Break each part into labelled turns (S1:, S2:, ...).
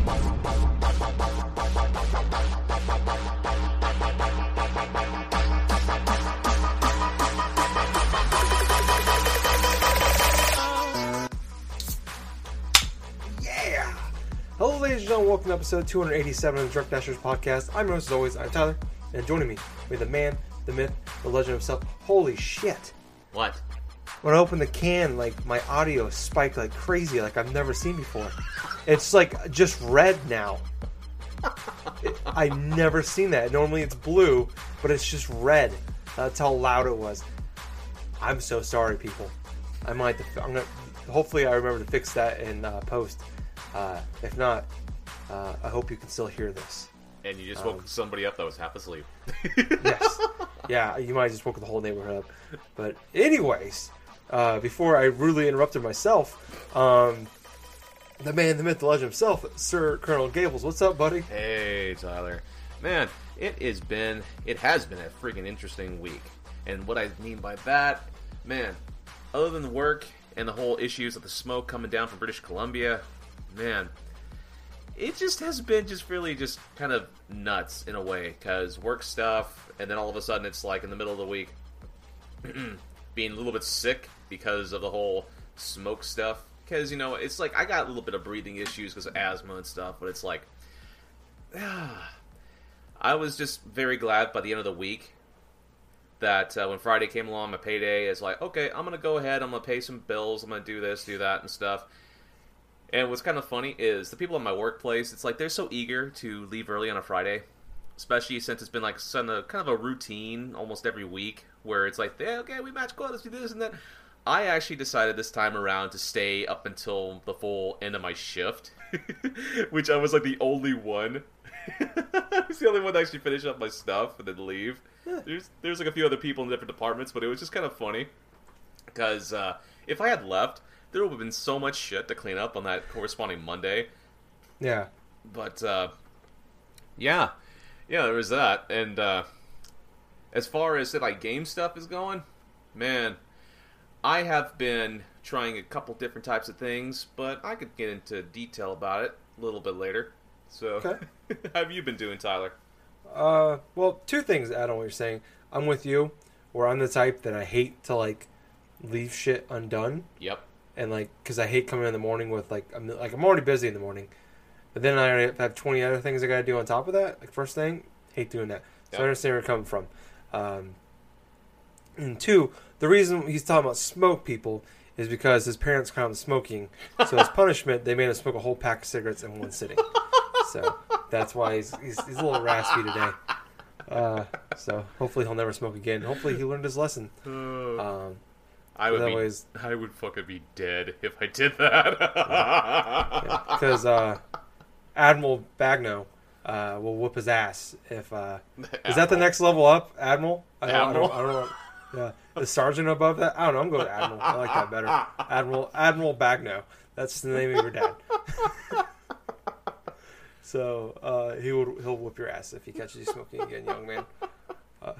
S1: Yeah! Hello, ladies and gentlemen. Welcome to episode 287 of the Drunk Dashers podcast. I'm your host, as always. I'm Tyler, and joining me, have the man, the myth, the legend himself. Holy shit!
S2: What?
S1: When I open the can, like my audio spiked like crazy, like I've never seen before. It's like just red now. It, I've never seen that. Normally it's blue, but it's just red. That's how loud it was. I'm so sorry, people. I might. To, I'm gonna. Hopefully, I remember to fix that in uh, post. Uh, if not, uh, I hope you can still hear this.
S2: And you just woke
S1: Um,
S2: somebody up that was half asleep.
S1: Yes. yeah, you might have just woke the whole neighborhood up. But anyways, uh, before I rudely interrupted myself, um, the man, the myth, the legend himself, Sir Colonel Gables. What's up, buddy?
S2: Hey, Tyler. Man, it has been it has been a freaking interesting week. And what I mean by that, man, other than the work and the whole issues of the smoke coming down from British Columbia, man, it just has been just really just kind of nuts in a way because work stuff, and then all of a sudden it's like in the middle of the week being a little bit sick because of the whole smoke stuff. Because you know, it's like I got a little bit of breathing issues because of asthma and stuff, but it's like I was just very glad by the end of the week that uh, when Friday came along, my payday is like, okay, I'm gonna go ahead, I'm gonna pay some bills, I'm gonna do this, do that, and stuff. And what's kind of funny is the people in my workplace. It's like they're so eager to leave early on a Friday, especially since it's been like kind of a routine almost every week, where it's like, yeah, okay, we match quotas, do this and that. I actually decided this time around to stay up until the full end of my shift, which I was like the only one. I was the only one to actually finish up my stuff and then leave. There's there's like a few other people in different departments, but it was just kind of funny because uh, if I had left, there would have been so much shit to clean up on that corresponding Monday.
S1: Yeah.
S2: But uh, yeah, yeah, there was that. And uh, as far as like game stuff is going, man, I have been trying a couple different types of things, but I could get into detail about it a little bit later. So,
S1: Okay.
S2: how have you been doing, Tyler?
S1: Uh, well, two things. I don't know what you're saying. I'm with you, where I'm the type that I hate to like leave shit undone.
S2: Yep.
S1: and like because I hate coming in the morning with like I'm like I'm already busy in the morning, but then I already have 20 other things I gotta do on top of that. Like first thing, hate doing that. So. I understand where you're coming from. Um, and two, the reason he's talking about smoke people is because his parents caught him smoking. So as punishment, they made him smoke a whole pack of cigarettes in one sitting. So that's why he's he's, he's a little raspy today. Uh, so hopefully he'll never smoke again. Hopefully he learned his lesson. Um,
S2: I would be,
S1: otherwise-
S2: I would fucking be dead if I did that.
S1: because uh, Admiral Bagno uh, will whoop his ass if. Uh, is that the next level up, Admiral? I, don't- I don't, I don't know. Yeah, the sergeant above that. I don't know. I'm going to Admiral. I like that better. Admiral Admiral Bagno. That's the name of your dad. so uh, he will he'll whoop your ass if he catches you smoking again, young man. Uh,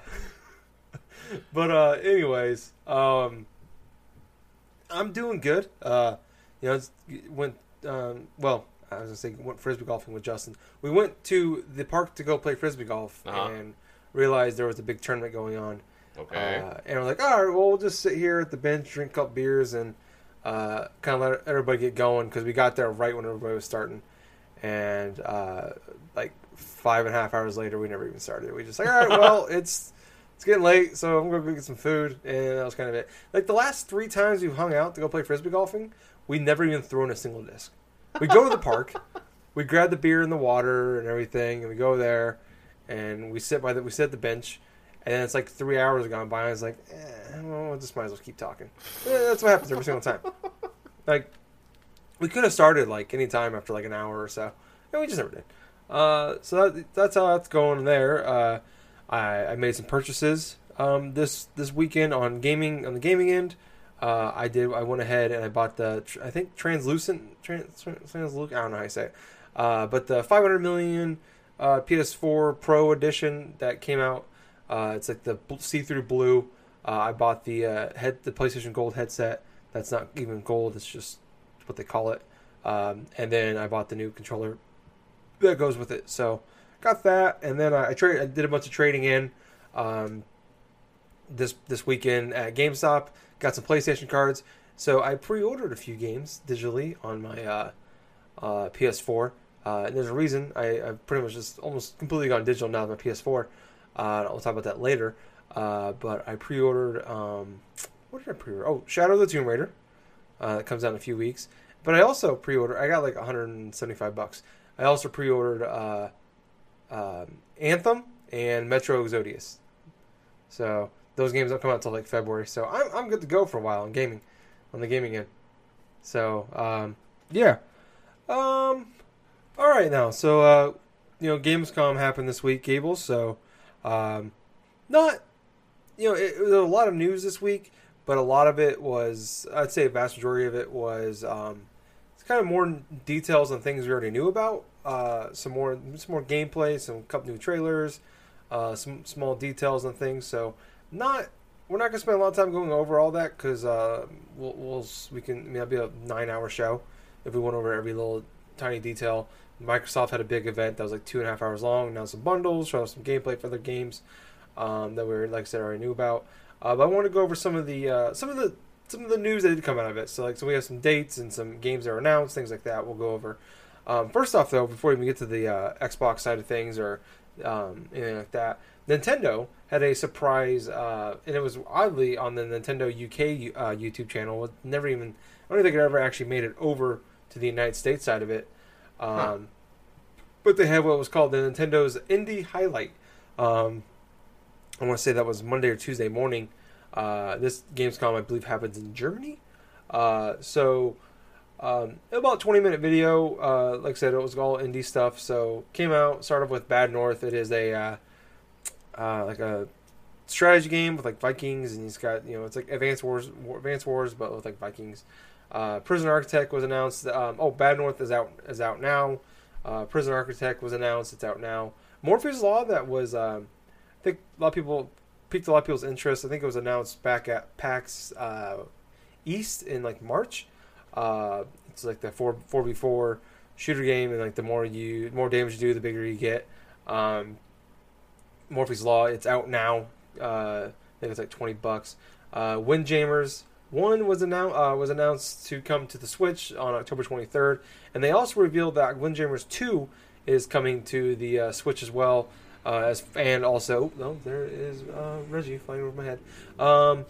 S1: but uh, anyways, um, I'm doing good. Uh, you know, it's, went um, well. I was gonna say went frisbee golfing with Justin. We went to the park to go play frisbee golf
S2: Uh-huh.
S1: and realized there was a big tournament going on.
S2: Okay.
S1: Uh, and we're like, all right, well, we'll just sit here at the bench, drink a couple beers, and uh, kind of let everybody get going because we got there right when everybody was starting. And uh, like five and a half hours later, we never even started. We just like, all right, well, it's it's getting late, so I'm gonna go get some food, and that was kind of it. Like the last three times we've hung out to go play frisbee golfing, we never even thrown a single disc. We go to the park, we grab the beer and the water and everything, and we go there, and we sit by the we sit at the bench, and then it's like three hours gone by, and I was like, eh, well, just might as well keep talking. Eh, that's what happens every single time. Like, we could have started like any time after like an hour or so, and we just never did. Uh, so that, that's how that's going there. Uh, I, I made some purchases um, this this weekend on gaming on the gaming end. Uh, I did. I went ahead and I bought the I think translucent trans, translucent. I don't know how you say it, uh, but the 500 million uh, PS4 Pro edition that came out. Uh, it's like the see-through blue. Uh, I bought the uh, head the PlayStation Gold headset. That's not even gold. It's just what they call it. Um, and then I bought the new controller that goes with it. So got that, and then I, I, tra- I did a bunch of trading in um, this this weekend at GameStop. Got some PlayStation cards. So I pre-ordered a few games digitally on my uh, uh, PS4. Uh, and there's a reason I, I've pretty much just almost completely gone digital now with my PS4. Uh, I'll talk about that later. Uh, but I pre-ordered. Um, what did I pre-order? Oh, Shadow of the Tomb Raider. Uh, that comes out in a few weeks. But I also pre-ordered. I got like 175 bucks. I also pre-ordered uh, um, Anthem and Metro Exodus. So those games don't come out until like February. So I'm I'm good to go for a while on gaming, on the gaming end. So um, yeah. Um, all right now. So uh, you know, Gamescom happened this week, Gables. So um, not you know, it, it was a lot of news this week, but a lot of it was I'd say a vast majority of it was um, it's kind of more details on things we already knew about. Uh, some more some more gameplay, some couple new trailers, uh, some small details on things. So not we're not gonna spend a lot of time going over all that because uh, we'll, we'll we can I mean, that'll be a nine hour show if we went over every little tiny detail. Microsoft had a big event that was like two and a half hours long. Now some bundles, show some gameplay for their games um, that we were like I said already knew about. Uh, but I want to go over some of the uh, some of the some of the news that did come out of it. So like so we have some dates and some games that were announced, things like that. We'll go over. Um, first off, though, before we even get to the uh, Xbox side of things or um, anything like that, Nintendo had a surprise, uh, and it was oddly on the Nintendo UK uh, YouTube channel. Never even, I don't think it ever actually made it over to the United States side of it. Um, huh. But they had what was called the Nintendo's Indie Highlight. Um, I want to say that was Monday or Tuesday morning. Uh, this Gamescom, I believe, happens in Germany. Uh, so um, about 20 minute video. Uh, like I said, it was all indie stuff. So came out, started with Bad North. It is a uh, uh, like a strategy game with like Vikings, and he's got you know it's like Advanced Wars, Advanced Wars, but with like Vikings. Uh, Prison Architect was announced. Um, oh, Bad North is out is out now. Uh, Prison Architect was announced. It's out now. Morphies Law that was um, I think a lot of people piqued a lot of people's interest. I think it was announced back at PAX uh, East in like March. Uh, it's like the four four v four shooter game, and like the more you more damage you do, the bigger you get. Um, Morphies Law, it's out now. Uh, I think it's like twenty bucks. Uh, Windjammers one was announced uh, was announced to come to the Switch on October twenty third, and they also revealed that Windjammers two is coming to the uh, Switch as well. Uh, as and also, oh, there is uh, Reggie flying over my head. Um,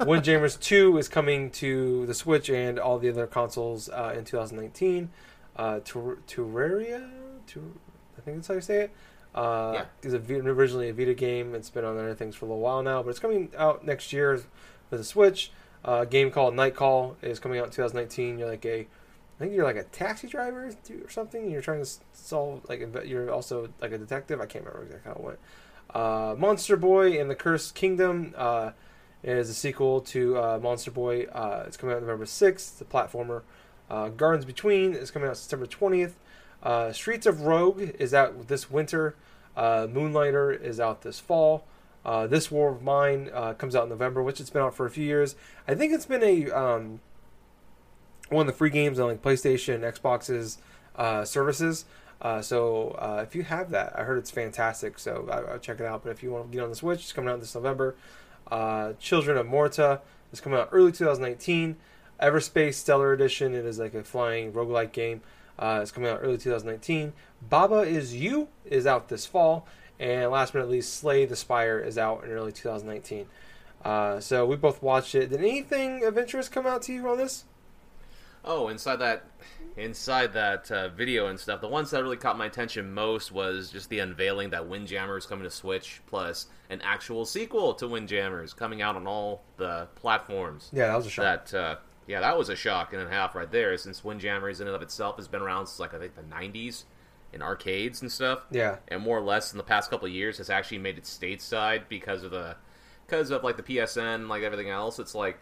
S1: Windjammers 2 is coming to the Switch and all the other consoles uh, in 2019. Uh, Terraria, to, I think that's how you say it. Uh, yeah. is a, originally a Vita game. It's been on other things for a little while now, but it's coming out next year for the Switch. A game called Night Call is coming out in 2019. You're like a I think you're like a taxi driver or something. You're trying to solve like you're also like a detective. I can't remember exactly how it went. Uh, Monster Boy and the Cursed Kingdom uh, is a sequel to uh, Monster Boy. Uh, it's coming out November 6th. The platformer. Uh, Gardens Between is coming out September 20th. Uh, Streets of Rogue is out this winter. Moonlighter is out this fall. This War of Mine comes out in November, which it's been out for a few years. I think it's been a um, one of the free games on like PlayStation, Xbox's uh, services. Uh, so uh, if you have that, I heard it's fantastic. So I, will check it out. But if you want to get on the Switch, it's coming out this November. Uh, Children of Morta is coming out early 2019. Everspace Stellar Edition. It is like a flying roguelike game. Uh, it's coming out early 2019. Baba is You is out this fall. And last but not least, Slay the Spire is out in early 2019. Uh, so we both watched it. Did anything of interest come out to you on this?
S2: Oh, inside that, inside that uh, video and stuff. The ones that really caught my attention most was just the unveiling that Windjammers coming to Switch, plus an actual sequel to Windjammers coming out on all the platforms.
S1: Yeah, that was a shock.
S2: That uh, yeah, that was a shock and a half right there. Since Windjammers in and of itself has been around since like I think the '90s in arcades and stuff.
S1: Yeah,
S2: and more or less in the past couple of years has actually made it stateside because of the because of like the PSN, like everything else. It's like,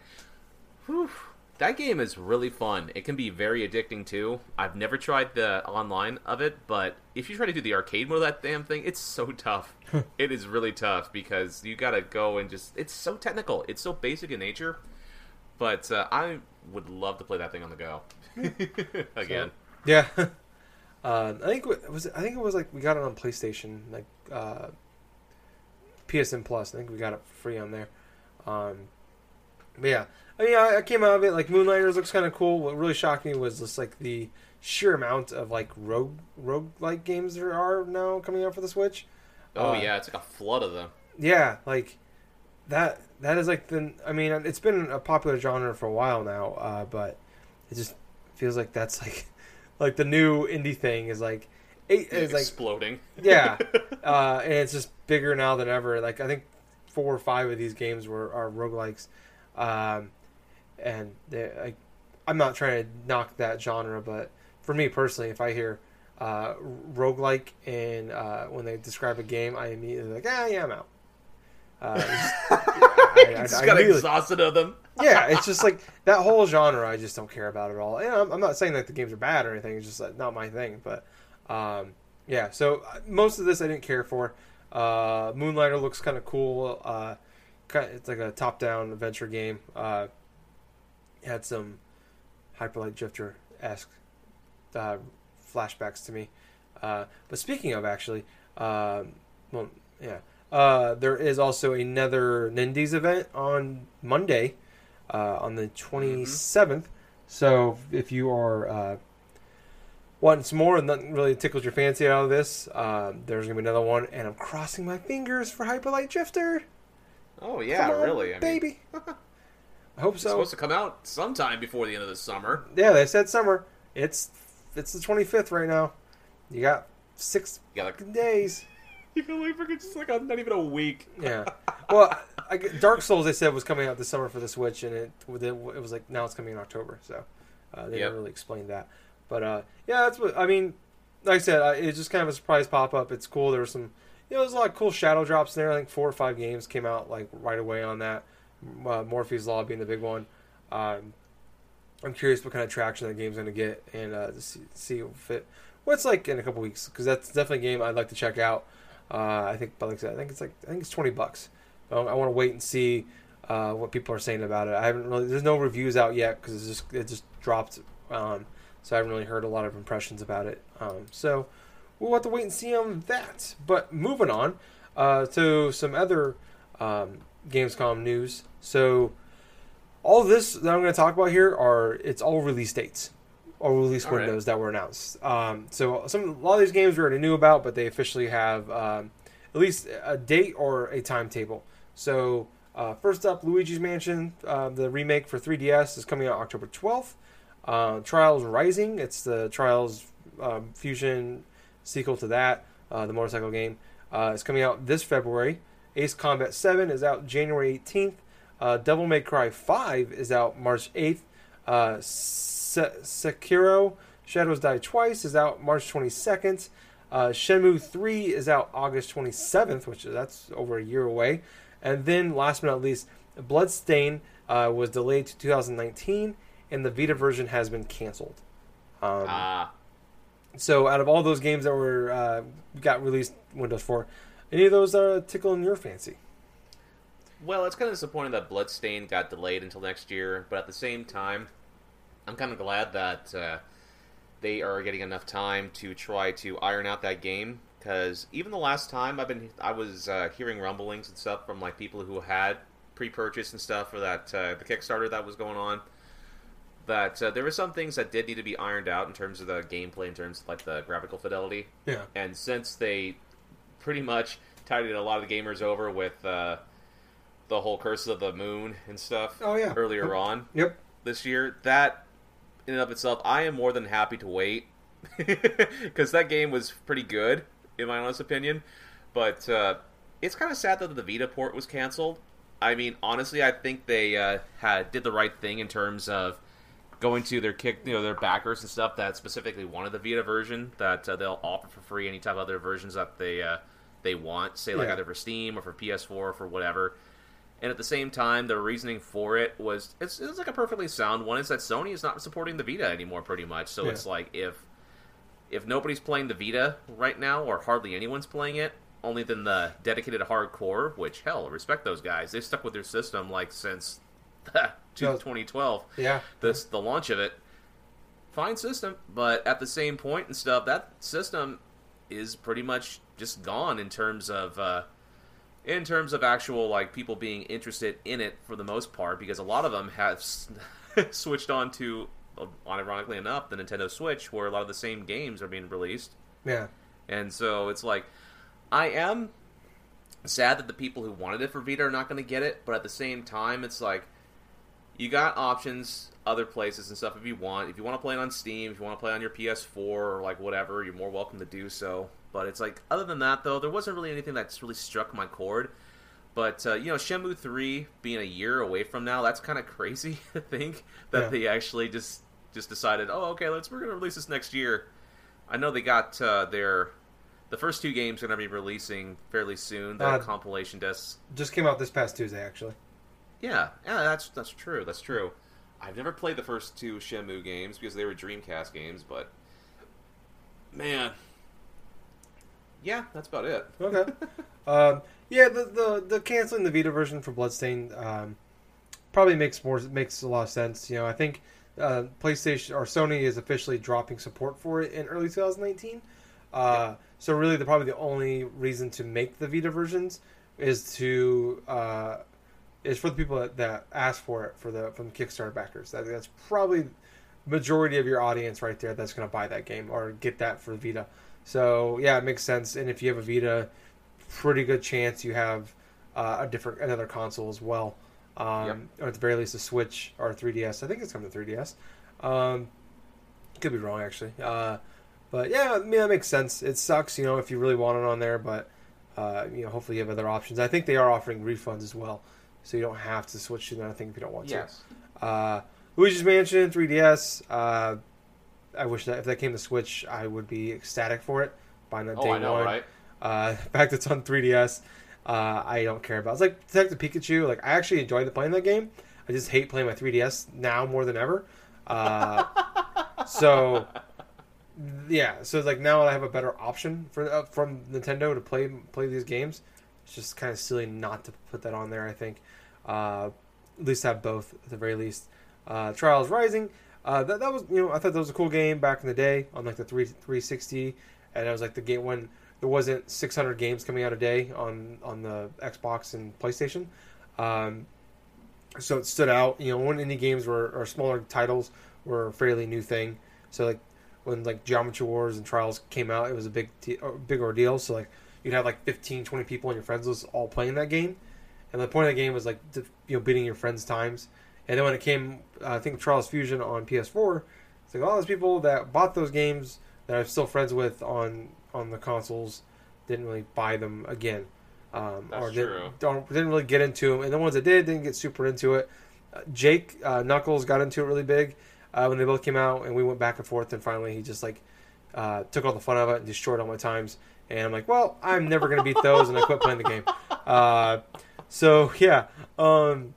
S2: whew, that game is really fun. It can be very addicting too. I've never tried the online of it, but if you try to do the arcade mode of that damn thing, it's so tough. it is really tough because you gotta go and just. It's so technical. It's so basic in nature. But uh, I would love to play that thing on the go again.
S1: So, yeah. Uh, I think it was I think it was like we got it on PlayStation, like uh, PSN Plus. I think we got it free on there. Um, but yeah, I mean, I, I came out of it like Moonlighters looks kind of cool. What really shocked me was just like the sheer amount of like rogue rogue like games there are now coming out for the Switch.
S2: Oh
S1: Uh,
S2: yeah, it's like a flood of them.
S1: Yeah, like that. That is like the. I mean, it's been a popular genre for a while now, uh, but it just feels like that's like like the new indie thing is like eight is like
S2: exploding.
S1: yeah, uh, and it's just bigger now than ever. Like I think four or five of these games were are roguelikes. Um, and they, I, I'm not trying to knock that genre, but for me personally, if I hear uh, roguelike and uh, when they describe a game, I immediately like, ah, yeah, I'm out. Uh, just- I- I-
S2: Just
S1: I
S2: got
S1: immediately-
S2: exhausted of them.
S1: yeah, it's just like that whole genre. I just don't care about at all. And I'm, I'm not saying that the games are bad or anything. It's just like, not my thing. But um, yeah, so uh, most of this I didn't care for. Uh, Moonlighter looks kind of cool. Uh, it's like a top-down adventure game. Uh, had some Hyperlight Drifter esque uh, flashbacks to me. Uh, but speaking of actually, um, well, yeah, uh, there is also another Nindies event on Monday, uh, on the 27th. So if you are uh, wanting some more and nothing really tickles your fancy out of this, uh, there's gonna be another one, and I'm crossing my fingers for Hyperlight Drifter.
S2: Oh yeah,
S1: on,
S2: really. I mean,
S1: baby. I hope
S2: it's
S1: so.
S2: supposed to come out sometime before the end of the summer.
S1: Yeah, they said summer. It's it's the 25th right now. You got six
S2: You got
S1: days.
S2: You feel like freaking just like a, not even a week.
S1: Yeah. Well, I, Dark Souls they said was coming out this summer for the Switch, and it it was like now it's coming in October. So uh, they
S2: Yep.
S1: didn't really explain that. But uh, yeah, that's what I mean. Like I said, uh, it's just kind of a surprise pop up. It's cool. There was some, you know, there's a lot of cool shadow drops in there. I think four or five games came out like right away on that. Uh, Morphies Law being the big one. Um, I'm curious what kind of traction that game's going to get and uh, to see, see if it what's like in a couple weeks because that's definitely a game I'd like to check out. Uh, I think, but like I said, I think it's like I think it's twenty bucks. Um, I want to wait and see uh, what people are saying about it. I haven't really. There's no reviews out yet because it's just it just dropped. Um, so I haven't really heard a lot of impressions about it. Um, so we'll have to wait and see on that. But moving on uh, to some other um, Gamescom news. So all this that I'm going to talk about here are it's all release dates or release
S2: All right.
S1: windows that were announced. Um, so some a lot of these games we already knew about, but they officially have um, at least a date or a timetable. So uh, first up, Luigi's Mansion, uh, the remake for 3DS is coming out October 12th. Uh, Trials Rising, it's the Trials um, Fusion sequel to that, uh, the motorcycle game. Uh, it's coming out this February. Ace Combat 7 is out January 18th. Uh, Devil May Cry 5 is out March 8th. Se- Sekiro Shadows Die Twice is out March 22nd. Uh, Shenmue 3 is out August 27th, which is, that's over a year away. And then, last but not least, Bloodstain uh, was delayed to 2019, and the Vita version has been canceled. Um,
S2: Ah,
S1: so, out of all those games that were uh, got released Windows 4, any of those are tickling your fancy?
S2: well, it's kind of disappointing that Bloodstain got delayed until next year, but at the same time, I'm kind of glad that uh, they are getting enough time to try to iron out that game. Because even the last time I've been, I was uh, hearing rumblings and stuff from like people who had pre-purchase and stuff for that uh, the Kickstarter that was going on. That uh, there were some things that did need to be ironed out in terms of the gameplay, in terms of like the graphical fidelity.
S1: Yeah.
S2: And since they pretty much tidied a lot of the gamers over with uh, the whole Curse of the Moon and stuff
S1: Oh, yeah.
S2: earlier on
S1: Yep.
S2: this year, that in and of itself, I am more than happy to wait because that game was pretty good in my honest opinion. But uh, it's kind of sad that the Vita port was canceled. I mean, honestly, I think they uh, had did the right thing in terms of going to their kick, you know, their backers and stuff that specifically wanted the Vita version that uh, they'll offer for free any type of other versions that they uh, they want, say like
S1: Yeah.
S2: either for Steam or for PS4 or for whatever. And at the same time, the reasoning for it was it's, it's like a perfectly sound one. Is that Sony is not supporting the Vita anymore, pretty much. So
S1: Yeah.
S2: it's like if if nobody's playing the Vita right now, or hardly anyone's playing it, only then the dedicated hardcore, which hell, respect those guys. They've stuck with their system like since 2012,
S1: Yeah.
S2: this the launch of it. fine system, but at the same point and stuff, that system is pretty much just gone in terms of uh, in terms of actual like people being interested in it for the most part, because a lot of them have switched on to, uh, ironically enough, the Nintendo Switch, where a lot of the same games are being released.
S1: Yeah.
S2: And so it's like, I am sad that the people who wanted it for Vita are not going to get it, but at the same time, it's like, you got options other places and stuff if you want. If you want to play it on Steam, if you want to play it on your PS4 or like whatever, you're more welcome to do so. But it's like, other than that, though, there wasn't really anything that's really struck my chord. But uh, you know, Shenmue three being a year away from now, that's kind of crazy to think that
S1: Yeah.
S2: they actually just just decided, oh, okay, let's we're gonna release this next year. I know they got uh, their the first two games are gonna be releasing fairly soon. The
S1: Uh,
S2: compilation discs.
S1: Just came out this past Tuesday, actually.
S2: Yeah, yeah, that's that's true. That's true. I've never played the first two Shenmue games because they were Dreamcast games, but man, yeah, that's about it.
S1: Okay. um, yeah, the, the the canceling the Vita version for Bloodstained um, probably makes more makes a lot of sense. You know, I think uh, PlayStation or Sony is officially dropping support for it in early 2019. Uh, So really, the probably the only reason to make the Vita versions is to uh, is for the people that, that ask for it for the from Kickstarter backers. That, that's probably majority of your audience right there that's going to buy that game or get that for Vita. So yeah, it makes sense. And if you have a Vita, pretty good chance you have uh, a different another console as well, um,
S2: Yep.
S1: or at the very least a Switch or a 3DS. I think it's coming to 3DS. Um, could be wrong actually. Uh, but yeah, I mean that makes sense. It sucks, you know, if you really want it on there, but uh, you know, hopefully you have other options. I think they are offering refunds as well, so you don't have to switch to another thing if you don't want
S2: Yes.
S1: to. Uh, Luigi's Mansion 3DS. I wish that if that came to Switch, I would be ecstatic for it. By that
S2: Oh,
S1: day
S2: I know,
S1: one.
S2: right?
S1: Uh, the fact it's on 3DS, uh, I don't care about. It's like Detective Pikachu. Like I actually enjoyed the playing that game. I just hate playing my 3DS now more than ever. Uh, so yeah, so like now I have a better option for uh, from Nintendo to play play these games. It's just kind of silly not to put that on there. I think uh, at least have both at the very least. Uh, Trials Rising. Uh, that, that was you know I thought that was a cool game back in the day on like the three 360, and it was like the game when there wasn't 600 games coming out a day on on the Xbox and PlayStation. Um, so it stood out. You know, when indie games were or smaller titles were a fairly new thing. So like when like Geometry Wars and Trials came out, it was a big t- big ordeal. So like you'd have like 15, 20 people on your friends list all playing that game, and the point of the game was like to, you know beating your friends' times. And then when it came, uh, I think Trials Fusion on PS4, it's like all those people that bought those games that I'm still friends with on on the consoles didn't really buy them again, um,
S2: That's
S1: or didn't,
S2: true.
S1: don't didn't really get into them. And the ones that did didn't get super into it. Uh, Jake uh, Knuckles got into it really big uh, when they both came out, and we went back and forth. And finally, he just like uh, took all the fun out of it and destroyed all my times. And I'm like, well, I'm never gonna beat those, and I quit playing the game. Uh, so yeah, um,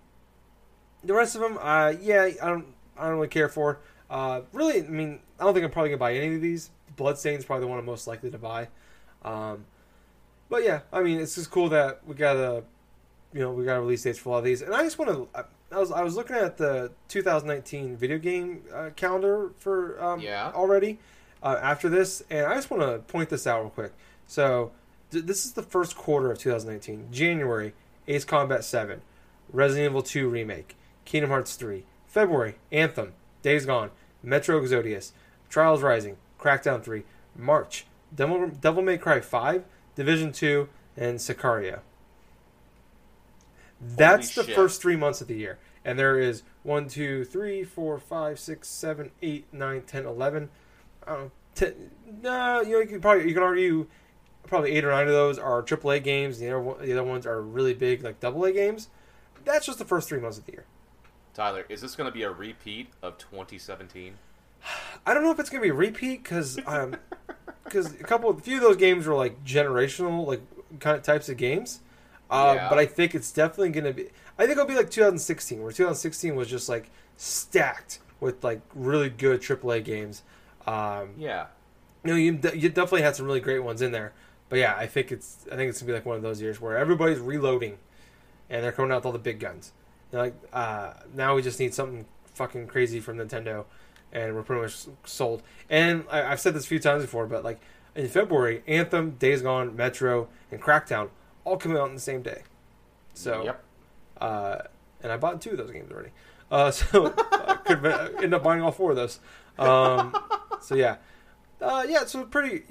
S1: the rest of them, uh, yeah, I don't, I don't really care for. Uh, really, I mean, I don't think I'm probably gonna buy any of these. Bloodstain's probably the one I'm most likely to buy. Um, but yeah, I mean, it's just cool that we got a, you know, we got a release dates for a lot of these, and I just want to. I was I was looking at the 2019 video game uh, calendar for um,
S2: Yeah.
S1: already uh, after this, and I just want to point this out real quick. So th- this is the first quarter of 2019. January, Ace Combat 7, Resident Evil 2 remake, Kingdom Hearts 3. February, Anthem, Days Gone, Metro Exodus, Trials Rising, Crackdown 3. March, Devil, Devil May Cry 5, Division 2, and Sekiro. That's the
S2: shit.
S1: first three months of the year. And there is 1, 2, 3, 4, 5, 6, 7, 8, 9, 10, 11. I don't know, 10, no, you know, you can probably you can argue probably eight or nine of those are AAA games. The other the other ones are really big like AA games. That's just the first three months of the year.
S2: Tyler, is this going to be a repeat of 2017?
S1: I don't know if it's gonna be a repeat because um because a couple a few of those games were like generational like kind of types of games. Uh,
S2: Yeah.
S1: But I think it's definitely gonna be. I think it'll be like 2016, where 2016 was just like stacked with like really good AAA games. Um,
S2: Yeah.
S1: you know, you, you definitely had some really great ones in there. But yeah, I think it's I think it's gonna be like one of those years where everybody's reloading, and they're coming out with all the big guns. They're like, uh, now we just need something fucking crazy from Nintendo, and we're pretty much sold. And I, I've said this a few times before, but like in February, Anthem, Days Gone, Metro, and Crackdown all come out on the same day. So,
S2: Yep.
S1: uh, and I bought two of those games already. Uh, so I could end up buying all four of those. Um, so yeah, uh, yeah. So pretty,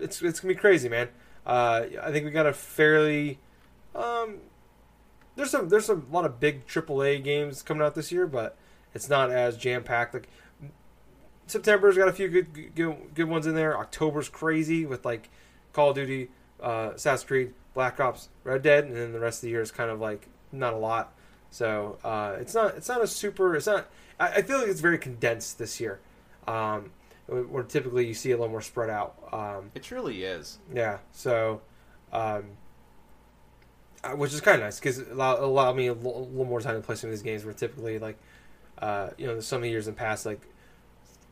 S1: it's it's gonna be crazy, man. Uh, I think we got a fairly, um, there's some there's some, a lot of big AAA games coming out this year, but it's not as jam packed. Like September's got a few good, good good ones in there. October's crazy with like Call of Duty, uh, Assassin's Creed, Black Ops, Red Dead, and then the rest of the year is kind of like not a lot. So uh, it's not it's not a super. It's not. I, I feel like it's very condensed this year. Um, where typically you see a little more spread out. Um,
S2: It truly is.
S1: yeah. So, um, which is kind of nice because allow, allow me a l- little more time to play some of these games. Where typically, like, uh, you know, some of years in the past, like,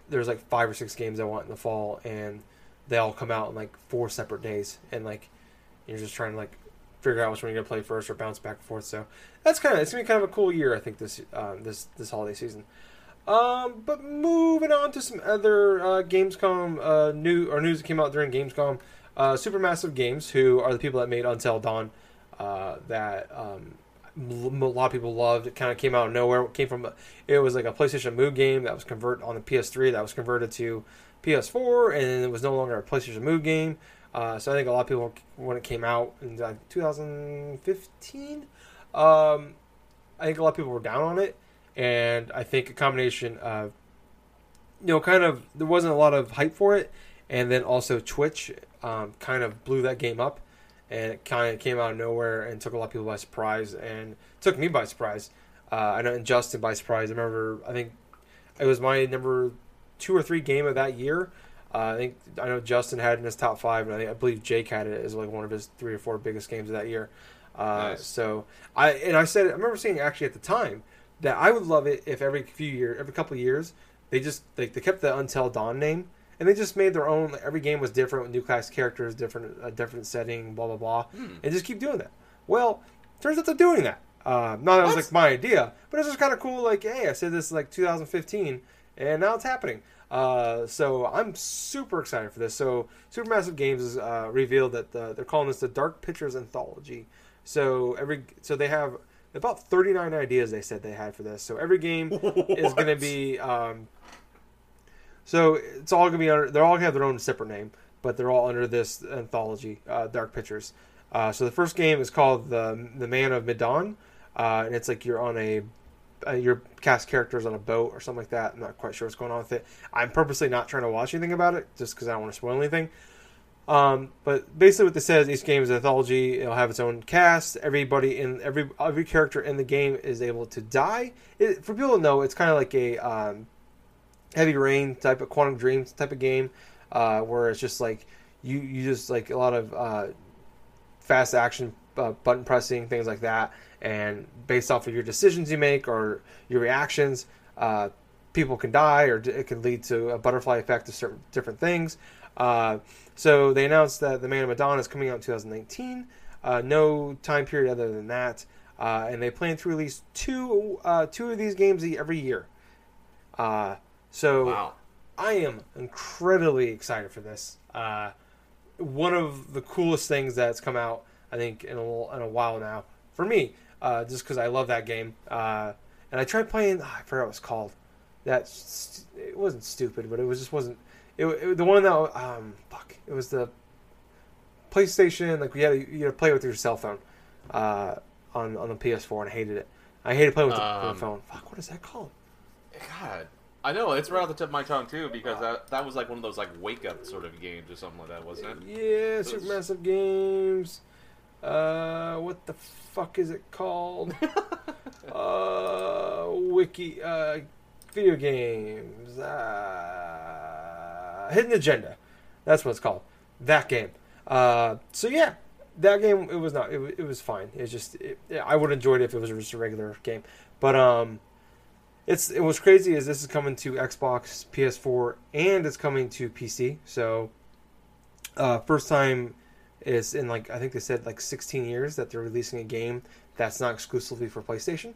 S1: there's like five or six games I want in the fall, and they all come out in like four separate days, and like, you're just trying to like figure out which one you're gonna play first or bounce back and forth. So that's kind of it's gonna be kind of a cool year, I think this um, this this holiday season. Um, but moving on to some other uh, Gamescom uh, new or news that came out during Gamescom. Uh, Supermassive Games, who are the people that made Until Dawn, uh, that um, a lot of people loved. It kind of came out of nowhere. It came from it was like a PlayStation Move game that was converted on the PS3 that was converted to PS4, and it was no longer a PlayStation Move game. Uh, so I think a lot of people when it came out in 2015, um, I think a lot of people were down on it, and I think a combination of you know kind of there wasn't a lot of hype for it, and then also Twitch um, kind of blew that game up, and it kind of came out of nowhere and took a lot of people by surprise, and took me by surprise. Uh, I know and Justin by surprise. I remember I think it was my number two or three game of that year. Uh, I think I know Justin had it in his top five, and I think I believe Jake had it as like one of his three or four biggest games of that year. Uh,
S2: Nice.
S1: So I and I said I remember saying actually at the time that I would love it if every few year, every couple of years, they just like they kept the Until Dawn name and they just made their own. Like, every game was different with new class characters, different a different setting, blah blah blah,
S2: Hmm.
S1: and just keep doing that. Well, turns out they're doing that. Uh, not that it was like my idea, but it's just kind of cool. Like, hey, I said this like 2015, and now it's happening. Uh, so I'm super excited for this. So Supermassive Games has uh, revealed that the, they're calling this the Dark Pictures Anthology. So every so they have about 39 ideas they said they had for this. So every game is going to be um, so it's all to be under they're all to have their own separate name, but they're all under this anthology, uh, Dark Pictures. Uh, so the first game is called the the Man of Medan, uh, and it's like you're on a uh, your cast characters on a boat or something like that. I'm not quite sure what's going on with it. I'm purposely not trying to watch anything about it just because I don't want to spoil anything. Um, but basically, what this says, each game is an anthology. It'll have its own cast. Everybody in every every character in the game is able to die. It, for people to know, it's kind of like a um, heavy rain type of Quantic Dreams type of game, uh, where it's just like you you just like a lot of uh, fast action uh, button pressing things like that, and based off of your decisions you make or your reactions, uh, people can die or it can lead to a butterfly effect of certain different things. Uh, so they announced that the Man of Medan is coming out in 2019. Uh, no time period other than that, and they plan to release two two of these games every year. So
S2: Wow.
S1: I am incredibly excited for this. Uh, one of the coolest things that's come out, I think, in a, in a while now for me, uh, just because I love that game. Uh, and I tried playing. ah, I forgot what it's called. That st- it wasn't stupid, but it was just wasn't. It, it the one that um fuck. It was the PlayStation. Like you had to, you had to play with your cell phone, uh, on on the PS4, and I hated it. I hated playing with the,
S2: Um,
S1: the phone. Fuck, what is that called?
S2: God, I know it's right off the tip of my tongue too because that that was like one of those like wake up sort of games or something like that, wasn't it?
S1: Yeah,
S2: super
S1: massive Games. Uh, what the fuck is it called? uh, wiki. Uh, video games. Uh, Hidden Agenda. That's what it's called. That game. Uh, so yeah, that game. It was not. It, it was fine. It was just. It, I would enjoy it if it was just a regular game. But um, it's it was crazy. Is this is coming to Xbox, PS4, and it's coming to PC. So uh, first time is in like I think they said like 16 years that they're releasing a game that's not exclusively for PlayStation.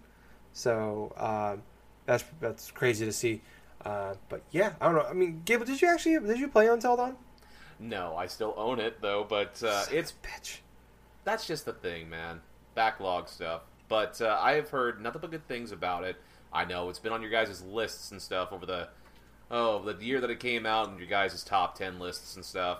S1: So um, that's that's crazy to see. Uh, but yeah, I don't know. I mean, Gable, did you actually did you play Until Dawn?
S2: No, I still own it though, but uh, it's
S1: bitch.
S2: that's just the thing, man. Backlog stuff. But uh, I have heard nothing but good things about it. I know it's been on your guys' lists and stuff over the oh the year that it came out and your guys' top ten lists and stuff.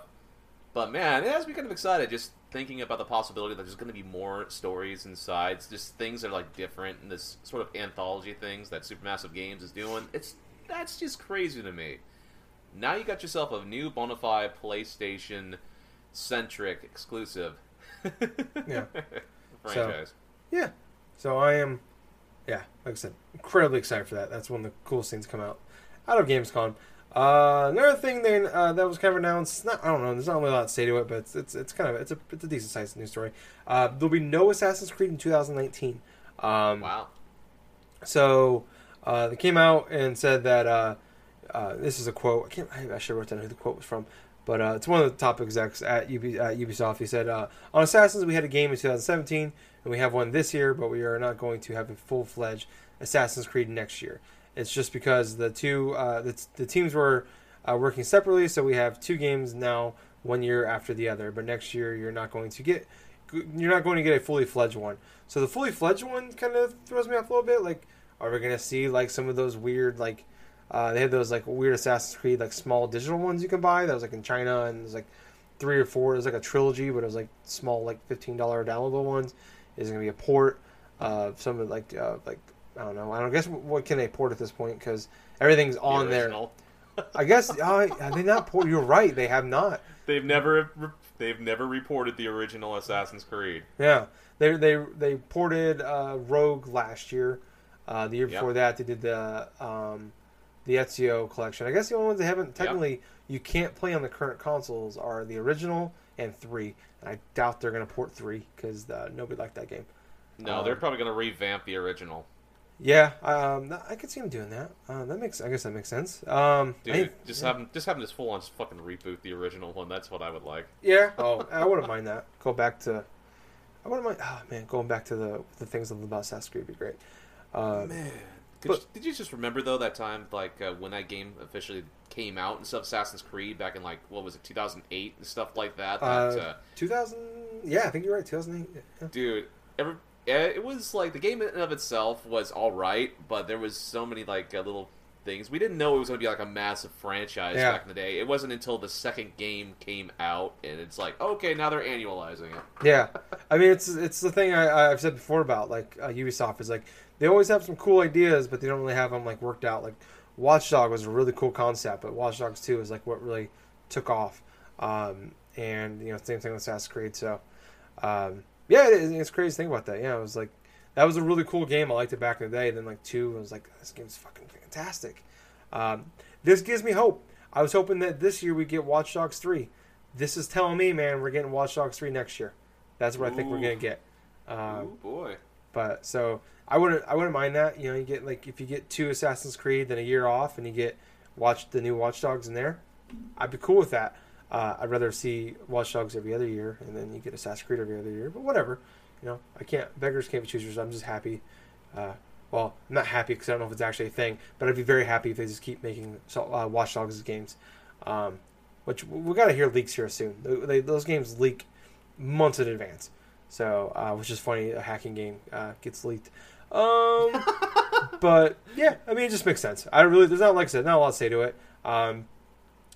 S2: But man, it has me kind of excited just thinking about the possibility that there's going to be more stories and sides, just things that are like different and this sort of anthology things that Supermassive Games is doing. It's that's just crazy to me. Now you got yourself a new bona fide PlayStation centric exclusive.
S1: Yeah.
S2: franchise.
S1: Yeah. So I am, yeah, like I said, incredibly excited for that. That's when the coolest things come out out of Gamescom. Uh, another thing then uh, that was kind of announced. Not, I don't know. There's not really a lot to say to it, but it's it's, it's kind of it's a it's a decent sized news story. Uh, there'll be no Assassin's Creed in 2019. Um,
S2: Wow.
S1: So uh, they came out and said that uh, uh, this is a quote. I can't. I, I should have wrote down who the quote was from, but uh, it's one of the top execs at, UB, at Ubisoft. He said, uh, "On Assassins, we had a game in 2017, and we have one this year, but we are not going to have a full fledged Assassin's Creed next year. It's just because the two uh, the, the teams were uh, working separately, so we have two games now, one year after the other. But next year, you're not going to get." You're not going to get a fully fledged one. So the fully fledged one kind of throws me off a little bit. Like, are we gonna see like some of those weird like uh, they have those like weird Assassin's Creed like small digital ones you can buy that was like in China and there's like three or four. It was like a trilogy, but it was like small like fifteen dollar downloadable ones. Is it gonna be a port of some of like uh, like I don't know. I don't guess what can they port at this point because everything's
S2: The
S1: on there. I guess uh, have they not port? You're right. They have not.
S2: They've never they've never reported the original Assassin's Creed.
S1: Yeah, they they they ported uh, Rogue last year. Uh, the year
S2: Yep.
S1: before that, they did the um, the Ezio collection. I guess the only ones they haven't technically you can't play on the current consoles are the original and three. And I doubt they're going to port three because uh, nobody liked that game.
S2: No,
S1: Um,
S2: they're probably going to revamp the original.
S1: Yeah, um, I could see them doing that. Uh, that makes I guess that makes sense. Um,
S2: Dude,
S1: I-
S2: just have 'em- just have 'em just full on fucking reboot the original one. That's what I would like.
S1: yeah. Oh, I wouldn't mind that. Go back to. I wouldn't mind. Oh man, going back to the the things about Assassin's Creed would be great. Uh,
S2: Man, Could
S1: but-
S2: you, did you just remember though that time like uh, when that game officially came out and stuff, Assassin's Creed back in like what was it, 2008 and stuff like that? That
S1: Uh,
S2: uh,
S1: 2000 yeah i think you're right 2008 yeah.
S2: dude, every, it was like the game in and of itself was all right, but there was so many like uh, little things we didn't know it was going to be like a massive franchise
S1: Yeah.
S2: back in the day. It wasn't until the second game came out and it's like okay, now they're annualizing it.
S1: yeah i mean it's it's the thing I, i've said before about like uh, ubisoft is like they always have some cool ideas but they don't really have them like worked out like watchdog was a really cool concept but watch dogs 2 is like what really took off. Um, and you know same thing with assassin's creed so um, yeah it is, it's crazy to think about that. Yeah it was like that was a really cool game. I liked it back in the day. And then like 2 I was like this game's fucking fantastic. Um, this gives me hope. I was hoping that this year we get watch dogs 3 this is telling me man we're getting watch dogs 3 next year. That's what I think we're gonna get. Um,
S2: oh boy.
S1: But so I wouldn't I wouldn't mind that. You know, you get like if you get two Assassin's Creed, then a year off, and you get watch the new Watch Dogs in there. I'd be cool with that. Uh, I'd rather see Watch Dogs every other year, and then you get Assassin's Creed every other year. But whatever, you know, I can't beggars can't be choosers. I'm just happy. Uh, well, I'm not happy because I don't know if it's actually a thing, but I'd be very happy if they just keep making uh, Watch Dogs games. Um, which we got to hear leaks here soon. They, they, those games leak months in advance. So, uh, which is funny, a hacking game uh, gets leaked. Um, but yeah, I mean, it just makes sense. I really, there's not like I said, not a lot to say to it. Um,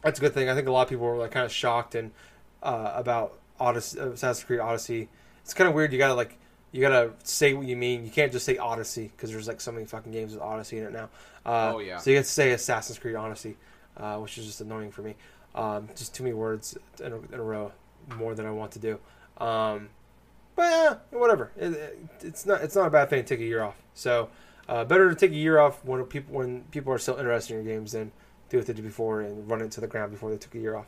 S1: that's a good thing. I think a lot of people were like kind of shocked and uh, about Odyssey, uh, Assassin's Creed Odyssey. It's kind of weird. You gotta like, you gotta say what you mean. You can't just say Odyssey because there's like so many fucking games with Odyssey in it now. Uh,
S2: Oh, yeah.
S1: So you have to say Assassin's Creed Odyssey, uh, which is just annoying for me. Um, just too many words in a, in a row, more than I want to do. Um, but whatever. It, it, it's not it's not a bad thing to take a year off. So uh, better to take a year off when people when people are still interested in your games than do what they did before and run it to the ground before they took a year off.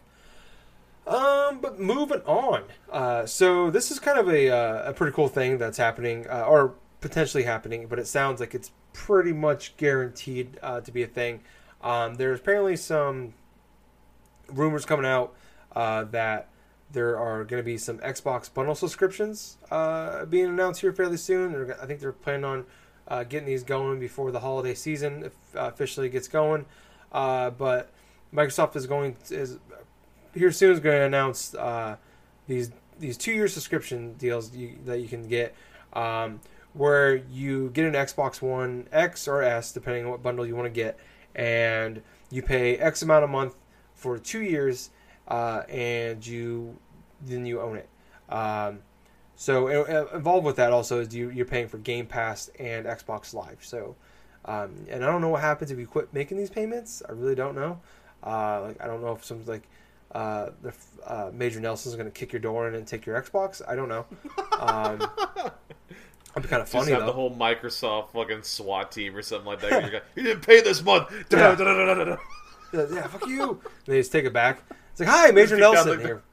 S1: Um, but moving on. Uh, so this is kind of a uh, a pretty cool thing that's happening uh, or potentially happening, but it sounds like it's pretty much guaranteed uh, to be a thing. Um, there's apparently some rumors coming out uh, that there are going to be some Xbox bundle subscriptions uh, being announced here fairly soon. I think they're planning on uh, getting these going before the holiday season uh, officially gets going. uh, but Microsoft is going to, is here soon is going to announce uh, these these two year subscription deals you, that you can get, um, where you get an Xbox One X or S depending on what bundle you want to get, and you pay X amount a month for two years, uh, and you then you own it. Um, so involved with that also is you you're paying for Game Pass and Xbox Live. So, um, and I don't know what happens if you quit making these payments. I really don't know. Uh, like I don't know if some like uh, the uh, Major Nelson's going to kick your door in and take your Xbox. I don't know. Um, that'd be kind of funny
S2: Just have
S1: though.
S2: the whole Microsoft fucking SWAT team or something like that. You didn't pay this month.
S1: Yeah. Yeah, yeah, fuck you. And they just take it back. It's like, hi, Major
S2: Kick down
S1: Nelson
S2: the-
S1: here.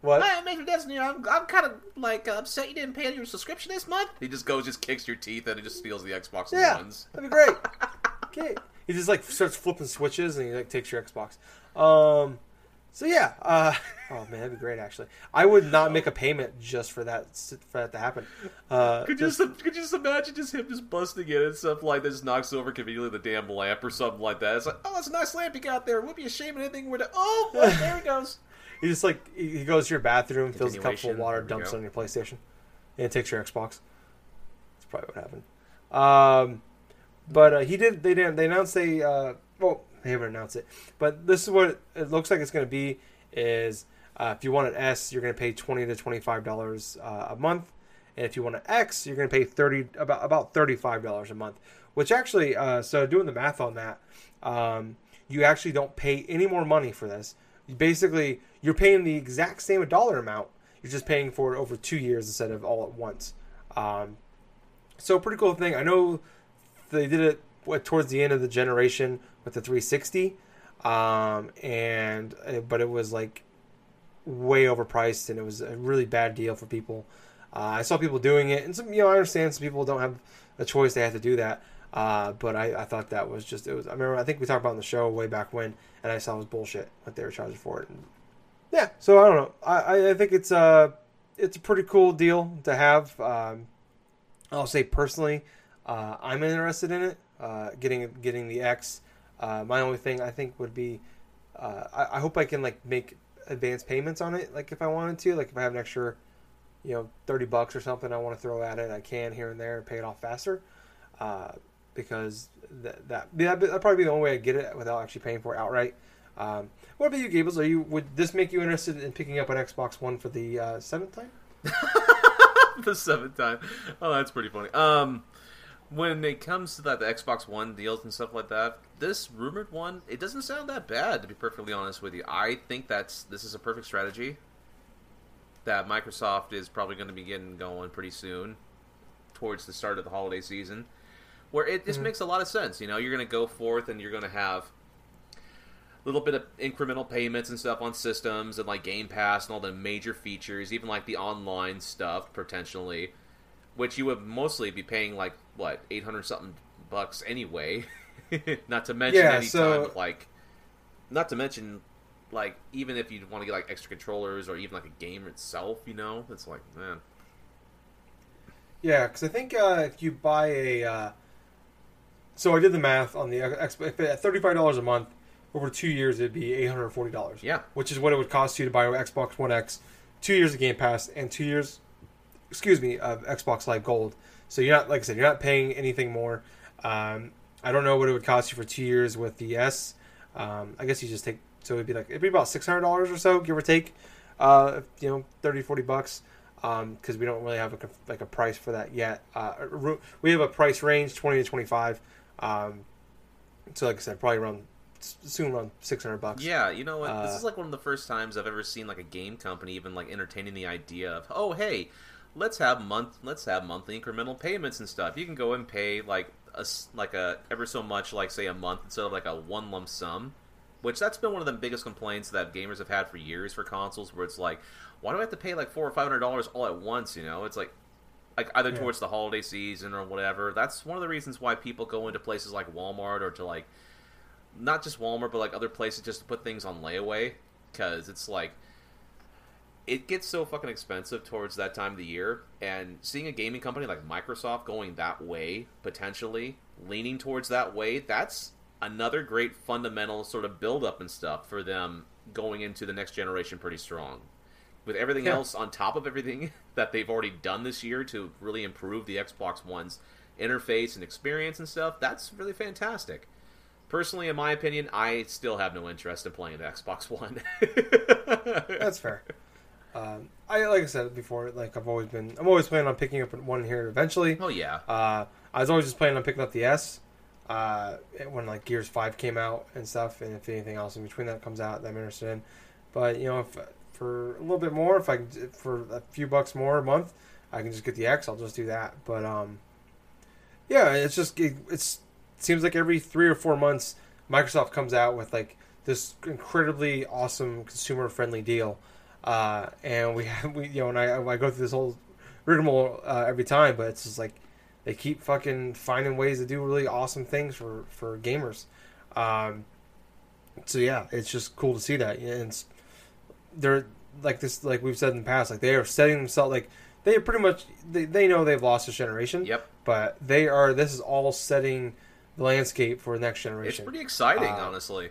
S1: What?
S2: Hi, Major Destiny. I'm, I'm kind of like uh, upset you didn't pay your subscription this month. He just goes, just kicks your teeth, and he just steals the Xbox
S1: Yeah,
S2: Ones.
S1: that'd be great. okay, he just like starts flipping switches and he like takes your Xbox. Um, so yeah, uh, oh man, that'd be great. Actually, I would not make a payment just for that for that to happen. Uh,
S2: Could you just could you just imagine just him just busting in and stuff like this knocks over conveniently the damn lamp or something like that. It's like, oh, that's a nice lamp you got there. It Would be a shame if anything were to. Oh, well, there he goes.
S1: he just like he he goes to your bathroom, fills a cup full of water,
S2: there we
S1: dumps it on your PlayStation, and takes your Xbox. That's probably what happened. Um, but uh, he did. They didn't. They announced they. Uh, well, they haven't announced it, but this is what it looks like. It's going to be. Is uh, if you want an S, you're going to pay twenty to twenty five dollars uh, a month, and if you want an X, you're going to pay thirty about about thirty five dollars a month. Which actually, uh, so doing the math on that, um, you actually don't pay any more money for this. You basically, you're paying the exact same dollar amount. You're just paying for it over two years instead of all at once. Um, so pretty cool thing. I know they did it towards the end of the generation with the 360, um, and uh, but it was like way overpriced and it was a really bad deal for people. Uh, I saw people doing it, and some you know I understand some people don't have a choice; they have to do that. Uh, but I, I thought that was just it was. I remember I think we talked about on the show way back when, and I saw it was bullshit what they were charging for it. And yeah, so I don't know. I, I- I think it's a it's a pretty cool deal to have. Um, I'll say personally, uh, I'm interested in it. Uh, getting getting the X. Uh, my only thing I think would be, uh, I, I hope I can like make advance payments on it. Like if I wanted to, like if I have an extra, you know, thirty bucks or something I want to throw at it, I can here and there and pay it off faster. Uh, because that that that'd probably be the only way I get it without actually paying for it outright. Um, what about you, Gables? Are you would this make you interested in picking up an Xbox One for the uh, seventh time?
S2: the seventh time. Oh, that's pretty funny. Um, when it comes to that, the Xbox One deals and stuff like that, this rumored one, it doesn't sound that bad. To be perfectly honest with you, I think that's this is a perfect strategy. That Microsoft is probably going to be getting going pretty soon, towards the start of the holiday season, where it just
S1: Mhm.
S2: makes a lot of sense. You know, you're going to go forth and you're going to have a little bit of incremental payments and stuff on systems and like Game Pass and all the major features, even like the online stuff potentially, which you would mostly be paying like what eight hundred something bucks anyway. not to mention
S1: Yeah,
S2: any
S1: so-
S2: time like, not to mention like even if you want to get like extra controllers or even like a game itself, you know, it's like man,
S1: Yeah, because I think uh, if you buy a, uh, so I did the math on the if at thirty five dollars a month over two years, it'd be eight hundred forty dollars.
S2: yeah,
S1: which is what it would cost you to buy an Xbox One X, two years of Game Pass, and two years, excuse me, of Xbox Live Gold. So you're not, like I said, you're not paying anything more. Um, I don't know what it would cost you for two years with the S. Um, I guess you just take, so it'd be like it'd be about six hundred dollars or so, give or take. Uh, you know, 30, 40 bucks. Because we don't really have a, like a price for that yet. Uh, we have a price range, twenty to twenty five. Um, so like I said, probably around soon around six hundred bucks.
S2: Yeah, you know what? this
S1: Uh,
S2: is like one of the first times I've ever seen like a game company even like entertaining the idea of, oh hey, let's have month, let's have monthly incremental payments and stuff. You can go and pay like a like a ever so much, like say a month instead of like a one lump sum. Which that's been one of the biggest complaints that gamers have had for years for consoles, where it's like, why do I have to pay like four or five hundred dollars all at once? You know, it's like like either
S1: Yeah.
S2: towards the holiday season or whatever. That's one of the reasons why people go into places like Walmart or to like not just Walmart, but like other places just to put things on layaway because it's like it gets so fucking expensive towards that time of the year. And seeing a gaming company like Microsoft going that way, potentially leaning towards that way, that's another great fundamental sort of build up and stuff for them going into the next generation pretty strong. With everything
S1: Yeah.
S2: else on top of everything that they've already done this year to really improve the Xbox One's interface and experience and stuff, that's really fantastic. Personally, in my opinion, I still have no interest in playing the Xbox One.
S1: That's fair. Um, I like I said before, like I've always been, I'm always planning on picking up one here eventually.
S2: oh yeah,
S1: Uh, I was always just planning on picking up the S uh, when like Gears Five came out and stuff, and if anything else in between that comes out that I'm interested in. But you know, if for a little bit more, if I can, for a few bucks more a month, I can just get the X. I'll just do that. But um, yeah, it's just it, it's it seems like every three or four months, Microsoft comes out with like this incredibly awesome consumer friendly deal. Uh, and we have we you know and I I go through this whole rigmarole uh, every time, but it's just like they keep fucking finding ways to do really awesome things for for gamers. Um, so yeah, it's just cool to see that. And it's, they're like this, like we've said in the past, like they are setting themselves like they are pretty much they, they know they've lost this generation.
S2: yep.
S1: But they are. This is all setting the landscape for the next generation.
S2: It's pretty exciting,
S1: Uh,
S2: honestly.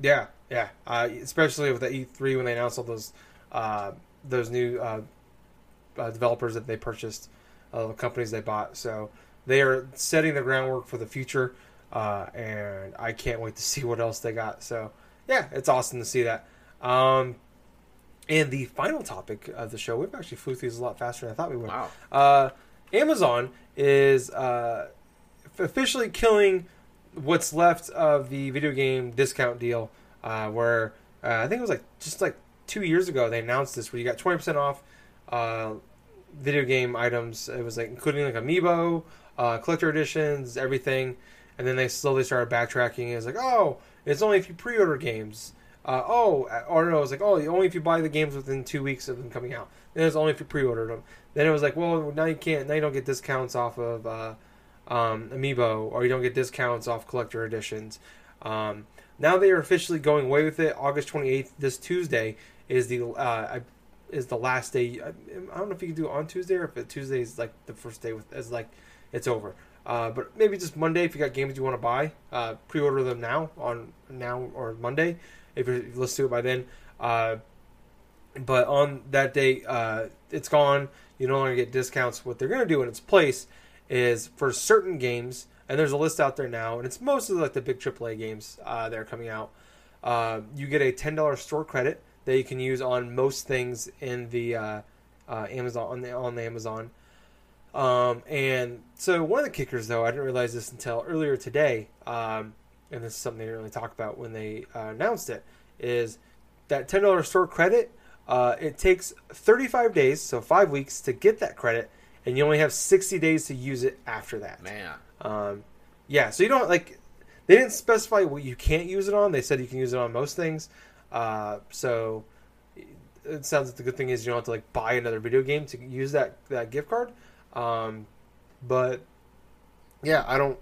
S1: Yeah, yeah. Uh, especially with the E3 when they announced all those uh, those new uh, uh, developers that they purchased, uh, the companies they bought. So they are setting the groundwork for the future, uh, and I can't wait to see what else they got. So yeah, it's awesome to see that. Um, and the final topic of the show, we've actually flew through these a lot faster than I thought we would.
S2: Wow.
S1: Uh, Amazon is uh, officially killing what's left of the video game discount deal. Uh, where uh, I think it was like just like two years ago they announced this, where you got twenty percent off uh, video game items. It was like including like amiibo, uh, collector editions, everything. And then they slowly started backtracking. It's like, oh, it's only if you pre-order games. Uh, oh, or no, it was like, oh, only if you buy the games within two weeks of them coming out. Then it's only if you pre-ordered them. Then it was like, well, now you can't. Now you don't get discounts off of uh, um, amiibo, or you don't get discounts off collector editions. Um, now they are officially going away with it. August twenty eighth, this Tuesday is the uh, is the last day. I, I don't know if you can do it on Tuesday or if it, Tuesday is like the first day with as like it's over. Uh, but maybe just Monday if you got games you want to buy, uh, pre-order them now on now or Monday if you're let's do it by then. Uh, but on that day, uh, it's gone. You no longer get discounts. What they're going to do in its place is for certain games, and there's a list out there now, and it's mostly like the big AAA games uh, that are coming out. Uh, you get a ten dollars store credit that you can use on most things in the uh, uh, Amazon on the on the Amazon. Um, and so one of the kickers, though, I didn't realize this until earlier today, um, and this is something they didn't really talk about when they uh, announced it, is that ten dollars store credit. Uh, it takes 35 days, so five weeks, to get that credit, and you only have 60 days to use it after that.
S2: Man.
S1: Um, yeah, so you don't like. They didn't specify what you can't use it on. They said you can use it on most things. Uh, so it sounds like the good thing is you don't have to like buy another video game to use that that gift card. Um, but yeah, I don't.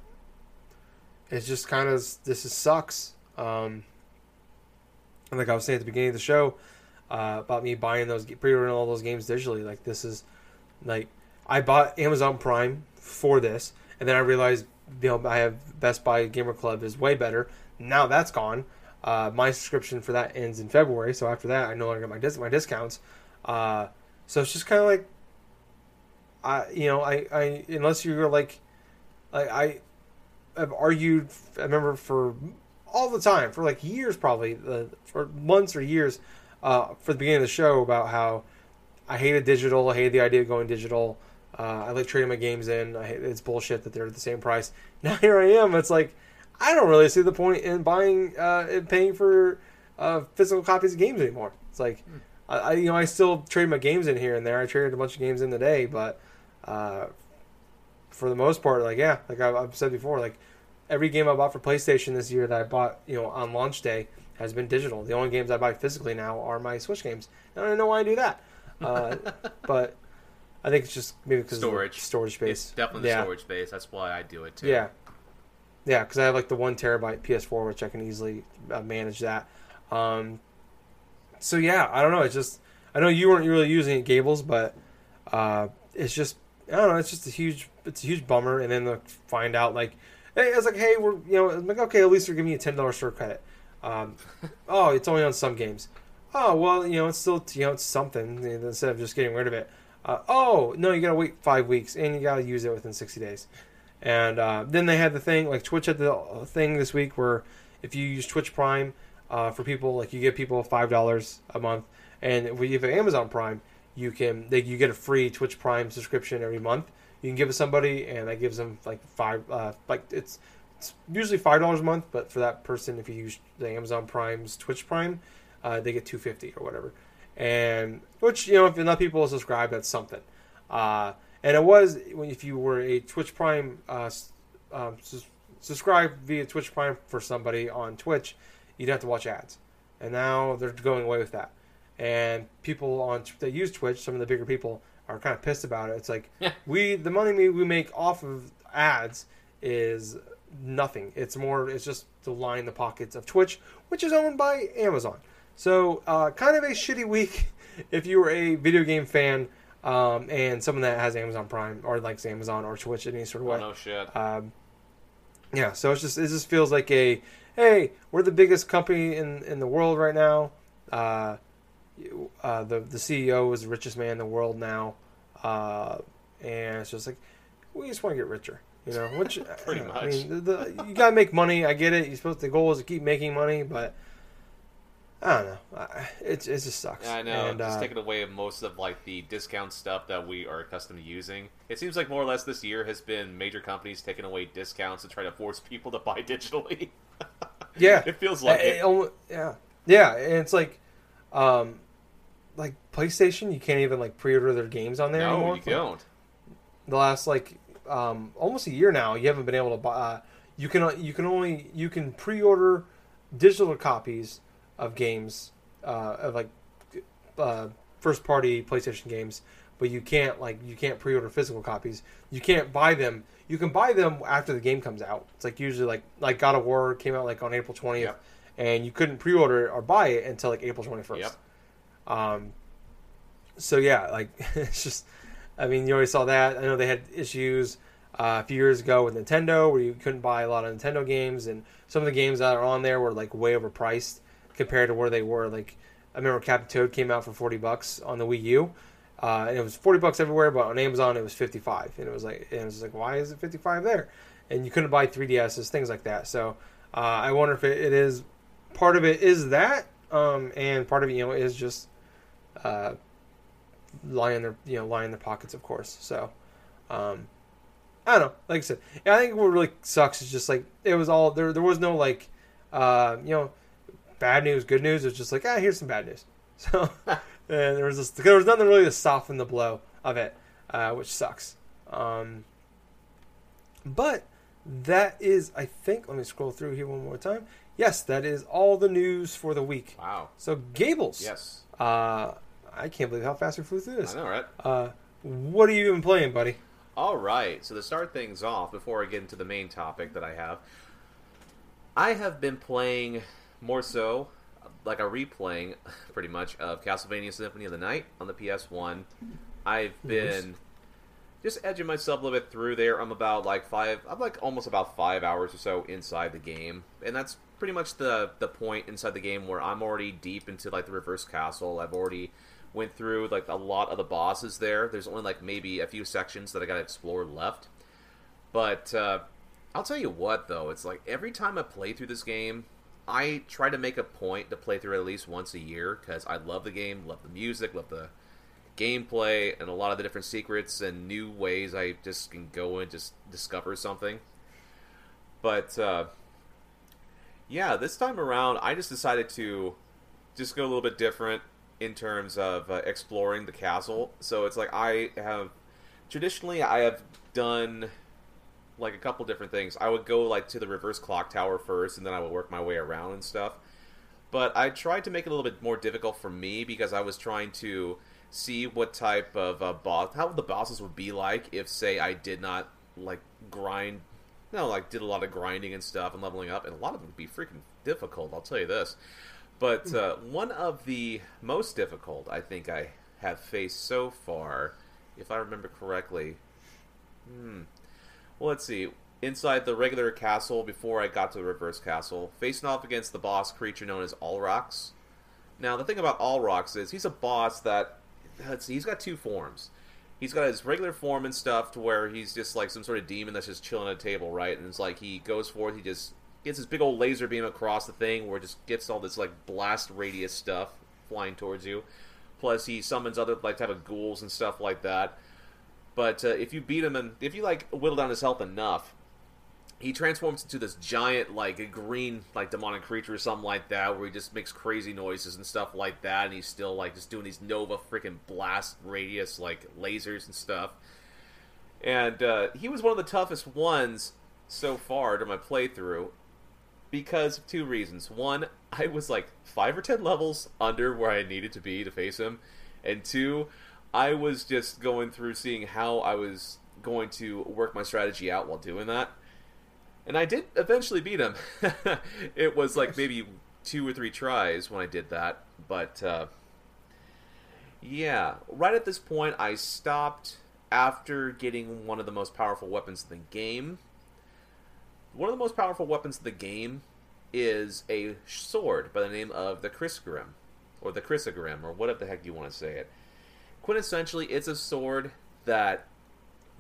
S1: It's just kind of this is sucks. Um, and like I was saying at the beginning of the show uh, about me buying those pre-ordering all those games digitally. Like this is like I bought Amazon Prime for this, and then I realized you know I have Best Buy Gamer Club is way better. Now that's gone. Uh, my subscription for that ends in February, so after that I no longer get my dis- my discounts. Uh, so it's just kind of like I you know I, I unless you're like I, I have argued I remember for all the time for like years probably uh, for months or years uh, for the beginning of the show about how I hated digital. I hated the idea of going digital. Uh, I like trading my games in. I it's bullshit that they're at the same price. Now here I am. It's like I don't really see the point in buying uh, and paying for uh, physical copies of games anymore. It's like I, I you know I still trade my games in here and there. I traded a bunch of games in today, but uh, for the most part, like yeah, like I've, I've said before, like every game I bought for PlayStation this year that I bought, you know, on launch day has been digital. The only games I buy physically now are my Switch games. And I don't know why I do that, uh, but I think it's just maybe because
S2: Storage.
S1: of the storage space.
S2: It's definitely the
S1: yeah.
S2: storage space. That's why I do it too.
S1: Yeah, yeah, because I have like the one terabyte PS4, which I can easily uh, manage that. Um, so yeah, I don't know. It's just I know you weren't really using it, Gables, but uh, it's just I don't know. It's just a huge it's a huge bummer, and then to find out like Hey, I was like, hey, we're you know, I'm like okay, at least they're giving me a ten dollars store credit. Um, oh, it's only on some games. Oh well, you know, it's still you know, it's something instead of just getting rid of it. Uh, oh no, you gotta wait five weeks and you gotta use it within sixty days. And uh, then they had the thing like Twitch had the thing this week where if you use Twitch Prime uh, for people, like you give people five dollars a month, and if you have Amazon Prime, you can they, you get a free Twitch Prime subscription every month. You can give it somebody, and that gives them like five, uh, like it's it's usually five dollars a month, but for that person, if you use the Amazon Prime's Twitch Prime, uh, they get two fifty or whatever. And which you know, if enough people subscribe, that's something. Uh, and it was if you were a Twitch Prime uh, um, subscribe via Twitch Prime for somebody on Twitch, you'd have to watch ads. And now they're going away with that. And people on that use Twitch, some of the bigger people, are kind of pissed about it. It's like
S2: Yeah.
S1: we the money we make off of ads is nothing. It's more it's just to line the pockets of Twitch, which is owned by Amazon. So uh, kind of a shitty week if you were a video game fan um, and someone that has Amazon Prime or likes Amazon or Twitch in any sort of way.
S2: Oh
S1: way.
S2: no shit.
S1: Um, yeah, so it's just it just feels like a hey, we're the biggest company in in the world right now. Uh, uh, the the CEO is the richest man in the world now, uh, and it's just like we just want to get richer, you know. Which
S2: Pretty
S1: I
S2: much.
S1: mean, the, the, you gotta make money. I get it. You're supposed the goal is to keep making money, but I don't know. It it just sucks.
S2: Yeah, I know.
S1: And,
S2: just
S1: uh,
S2: taking away most of like the discount stuff that we are accustomed to using. It seems like more or less this year has been major companies taking away discounts to try to force people to buy digitally.
S1: yeah,
S2: it feels like it.
S1: it yeah, yeah, and it's like, um, like PlayStation, you can't even like pre-order their games on there
S2: No,
S1: anymore.
S2: you don't.
S1: The last like um, almost a year now, you haven't been able to buy. Uh, you can you can only you can pre-order digital copies of games uh, of like uh, first-party PlayStation games, but you can't like you can't pre-order physical copies. You can't buy them. You can buy them after the game comes out. It's like usually like like God of War came out like on April twentieth,
S2: Yep.
S1: and you couldn't pre-order it or buy it until like April twenty first.
S2: Yep.
S1: Um, so yeah, like it's just, I mean, you already saw that. I know they had issues uh, a few years ago with Nintendo where you couldn't buy a lot of Nintendo games, and some of the games that are on there were like way overpriced compared to where they were. Like I remember Captain Toad came out for forty bucks on the Wii U. Uh, and it was forty bucks everywhere, but on Amazon it was fifty five, and it was like, and it was like, why is it fifty five there? And you couldn't buy 3DSs, things like that. So uh, I wonder if it, it is part of it is that, um, and part of it, you know, is just uh, in their you know lying in their pockets, of course. So um, I don't know. Like I said, I think what really sucks is just like it was all there. There was no like uh, you know bad news, good news. It's just like ah, here's some bad news. So and there was just there was nothing really to soften the blow of it, uh, which sucks. Um, but that is, I think. Let me scroll through here one more time. Yes, that is all the news for the week.
S2: Wow.
S1: So Gables.
S2: Yes.
S1: Uh, I can't believe how fast we flew through
S2: I
S1: this.
S2: know, right?
S1: Uh, what are you even playing, buddy?
S2: All right. So to start things off, before I get into the main topic that I have, I have been playing more so like a replaying, pretty much, of Castlevania Symphony of the Night on the PS1. I've been just edging myself a little bit through there. I'm about like five. I'm like almost about five hours or so inside the game, and that's pretty much the the point inside the game where I'm already deep into like the reverse castle. I've already went through like a lot of the bosses there. There's only like maybe a few sections that I got to explore left. But uh, I'll tell you what, though, it's like every time I play through this game, I try to make a point to play through at least once a year because I love the game, love the music, love the gameplay, and a lot of the different secrets and new ways I just can go and just discover something. But uh, yeah, this time around, I just decided to just go a little bit different in terms of uh, exploring the castle. So it's like I have traditionally I have done like a couple different things. I would go like to the reverse clock tower first, and then I would work my way around and stuff. But I tried to make it a little bit more difficult for me because I was trying to see what type of uh, boss, how the bosses would be like if, say, I did not like grind, no, like did a lot of grinding and stuff and leveling up, and a lot of them would be freaking difficult. I'll tell you this. But uh, one of the most difficult I think I have faced so far, if I remember correctly, hmm, well, let's see. inside the regular castle before I got to the reverse castle, facing off against the boss creature known as Olrox. Now, the thing about Olrox is he's a boss that he's got two forms. He's got his regular form and stuff to where he's just like some sort of demon that's just chilling at a table, right? And it's like he goes forth, he just gets this big old laser beam across the thing where it just gets all this like blast radius stuff flying towards you. Plus, he summons other like type of ghouls and stuff like that. But uh, if you beat him and if you like whittle down his health enough, he transforms into this giant like a green like demonic creature or something like that where he just makes crazy noises and stuff like that and he's still like just doing these nova freaking blast radius like lasers and stuff. And uh, he was one of the toughest ones so far to my playthrough because of two reasons. One i was like five or ten levels under where i needed to be to face him and two i was just going through seeing how i was going to work my strategy out while doing that and I did eventually beat him. it was like maybe two or three tries when I did that, but uh, yeah, right at this point, I stopped after getting one of the most powerful weapons in the game. One of the most powerful weapons in the game is a sword by the name of the Crisgrim, or the Crissaegrim, or whatever the heck you want to say it. Quintessentially, it's a sword that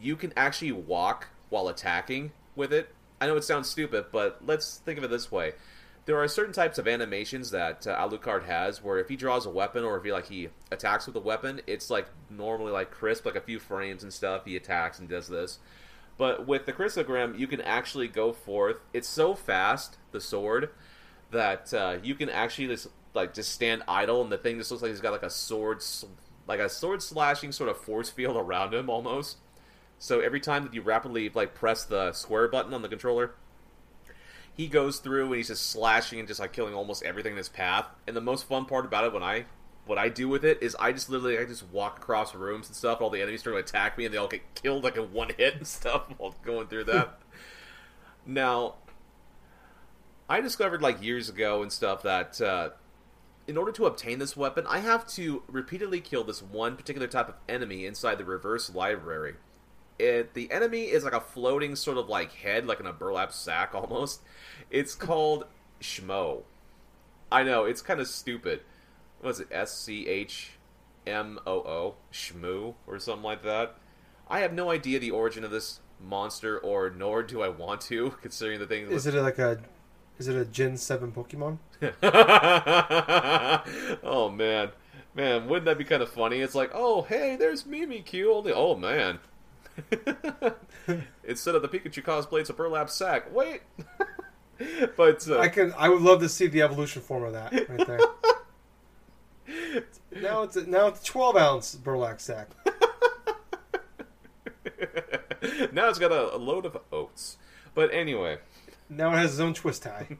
S2: you can actually walk while attacking with it I know it sounds stupid, but let's think of it this way. There are certain types of animations that uh, Alucard has where if he draws a weapon or if he like he attacks with a weapon, it's like normally like crisp, like a few frames and stuff. He attacks and does this. But with the Crissaegrim, you can actually go forth. It's so fast, the sword, that uh, you can actually just like just stand idle, and the thing just looks like he's got like a sword, like a sword slashing sort of force field around him almost. So every time that you rapidly like press the square button on the controller, he goes through and he's just slashing and just like killing almost everything in his path. And the most fun part about it when I what I do with it is I just literally I just walk across rooms and stuff. All the enemies start to attack me and they all get killed like in one hit and stuff while going through that. now, I discovered like years ago and stuff that uh, in order to obtain this weapon, I have to repeatedly kill this one particular type of enemy inside the reverse library it the enemy is like a floating sort of like head, like in a burlap sack almost. It's called Schmo. I know it's kind of stupid. What is it? S C H M O O Schmoo or something like that. I have no idea the origin of this monster, or nor do I want to, considering the thing.
S1: Is it like a is it a Gen Seven Pokemon?
S2: oh man, man, wouldn't that be kind of funny? It's like, oh hey, there's Mimikyu. Only, oh man, Instead of the Pikachu cosplay, it's a burlap sack. Wait, but uh,
S1: I can. I would love to see the evolution form of that right there. now it's a, now it's a twelve ounce burlap sack.
S2: now it's got a, a, load of oats. But anyway,
S1: now it has its own twist tie.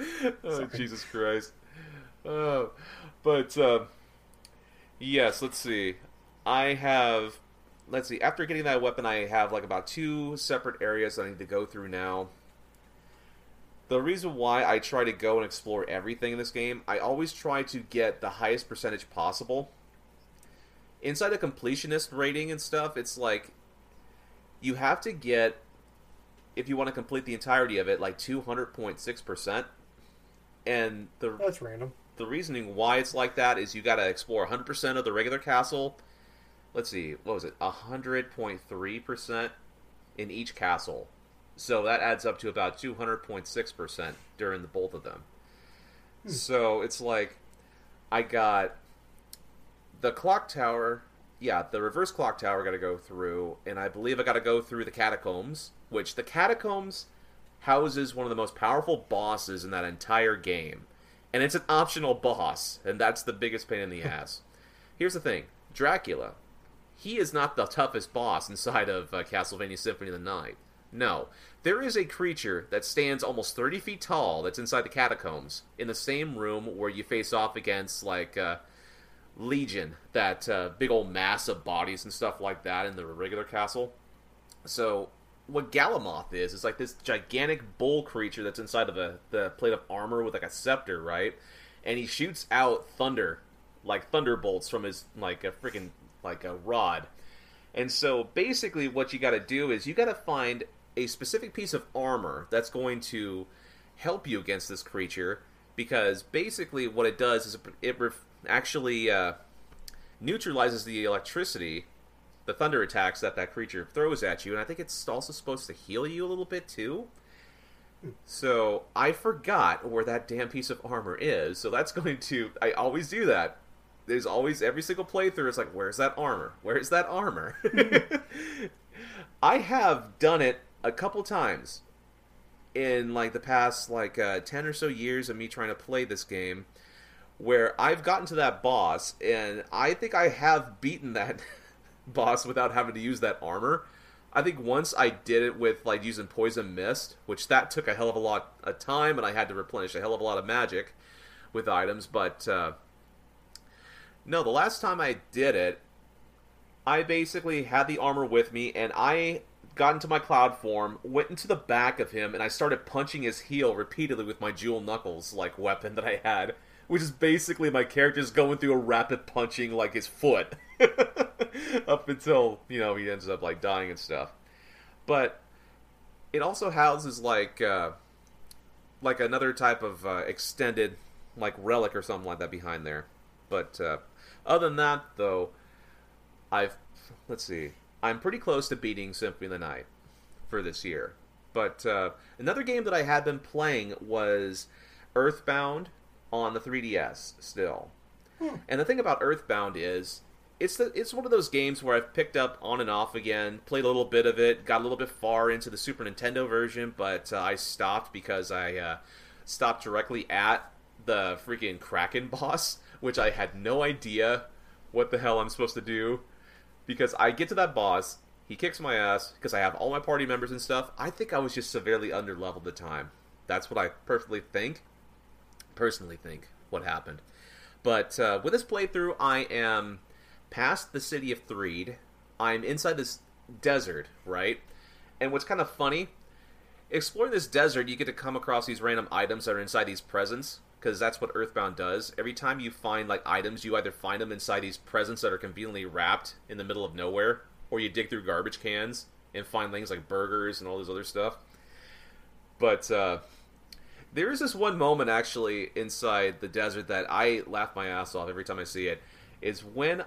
S2: oh Jesus Christ! Uh, but uh, yes, let's see. I have let's see. After getting that weapon, I have like about two separate areas I need to go through now. The reason why I try to go and explore everything in this game, I always try to get the highest percentage possible. Inside the completionist rating and stuff, it's like you have to get if you want to complete the entirety of it like 200.6%. And the
S1: That's random.
S2: The reasoning why it's like that is you got to explore 100% of the regular castle let's see, what was it, hundred point three percent in each castle. So that adds up to about two hundred point six percent during the both of them. Hmm. So it's like I got the clock tower. Yeah, the reverse clock tower got to go through, and I believe I got to go through the catacombs, which the catacombs houses one of the most powerful bosses in that entire game. And it's an optional boss, and that's the biggest pain in the ass. Here's the thing Dracula, he is not the toughest boss inside of uh, Castlevania Symphony of the Night. No. There is a creature that stands almost 30 feet tall that's inside the catacombs in the same room where you face off against, like, uh, Legion, that uh, big old mass of bodies and stuff like that in the regular castle. So, what Galamoth is, is like this gigantic bull creature that's inside of a, the plate of armor with, like, a scepter, right? And he shoots out thunder, like thunderbolts from his, like, a freaking like a rod. And so basically, what you got to do is you got to find a specific piece of armor that's going to help you against this creature because basically what it does is it actually uh, neutralizes the electricity, the thunder attacks that that creature throws at you, and I think it's also supposed to heal you a little bit too. So I forgot where that damn piece of armor is. So that's going to. I always do that. There's always every single playthrough. It's like, where's that armor? Where's that armor? I have done it a couple times in like the past like uh, ten or so years of me trying to play this game, where I've gotten to that boss, and I think I have beaten that boss without having to use that armor. I think once I did it with like using poison mist, which that took a hell of a lot of time, and I had to replenish a hell of a lot of magic with items. But uh, no, the last time I did it, I basically had the armor with me, and I got into my cloud form, went into the back of him, and I started punching his heel repeatedly with my jewel knuckles like weapon that I had, which is basically my character's going through a rapid punching like his foot. up until you know he ends up like dying and stuff. But it also houses like uh, like another type of uh, extended like relic or something like that behind there. But uh, other than that, though, I've let's see, I'm pretty close to beating Symphony of the Night for this year. But uh, another game that I had been playing was Earthbound on the 3DS still. Hmm. And the thing about Earthbound is it's the, it's one of those games where I've picked up on and off again, played a little bit of it, got a little bit far into the Super Nintendo version, but uh, I stopped because I uh, stopped directly at the freaking Kraken boss, which I had no idea what the hell I'm supposed to do. Because I get to that boss, he kicks my ass because I have all my party members and stuff. I think I was just severely under leveled at the time. That's what I perfectly think. Personally think what happened. But uh, with this playthrough, I am past the city of Threed. I'm inside this desert, right? And what's kind of funny, exploring this desert, you get to come across these random items that are inside these presents, because that's what Earthbound does. Every time you find like items, you either find them inside these presents that are conveniently wrapped in the middle of nowhere, or you dig through garbage cans and find things like burgers and all this other stuff. But uh, there is this one moment actually inside the desert that I laugh my ass off every time I see it. Is when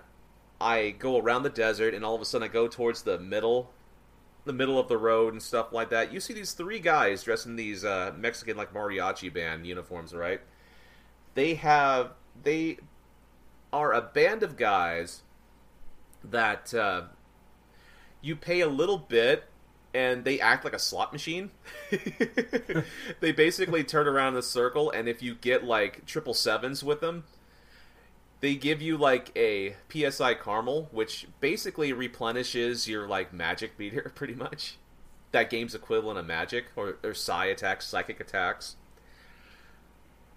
S2: I go around the desert, and all of a sudden I go towards the middle, the middle of the road and stuff like that. You see these three guys dressed in these uh, Mexican like mariachi band uniforms, right? They have they are a band of guys that uh, you pay a little bit and they act like a slot machine. they basically turn around in a circle, and if you get like triple sevens with them, they give you like a psi caramel which basically replenishes your like magic meter pretty much. That game's equivalent of magic or, or psi attacks psychic attacks.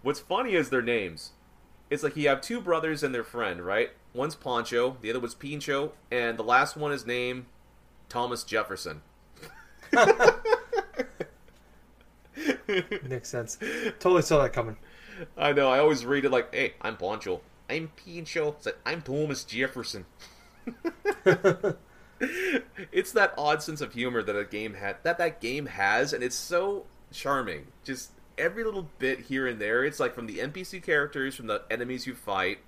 S2: What's funny is their names. It's like you have two brothers and their friend right? One's poncho the other was pincho and the last one is named thomas jefferson
S1: makes sense totally saw that coming
S2: i know i always read it like hey i'm poncho I'm Pincho. It's like, I'm Thomas Jefferson. it's that odd sense of humor that a game had that that game has, and it's so charming. Just every little bit here and there. It's like from the NPC characters, from the enemies you fight.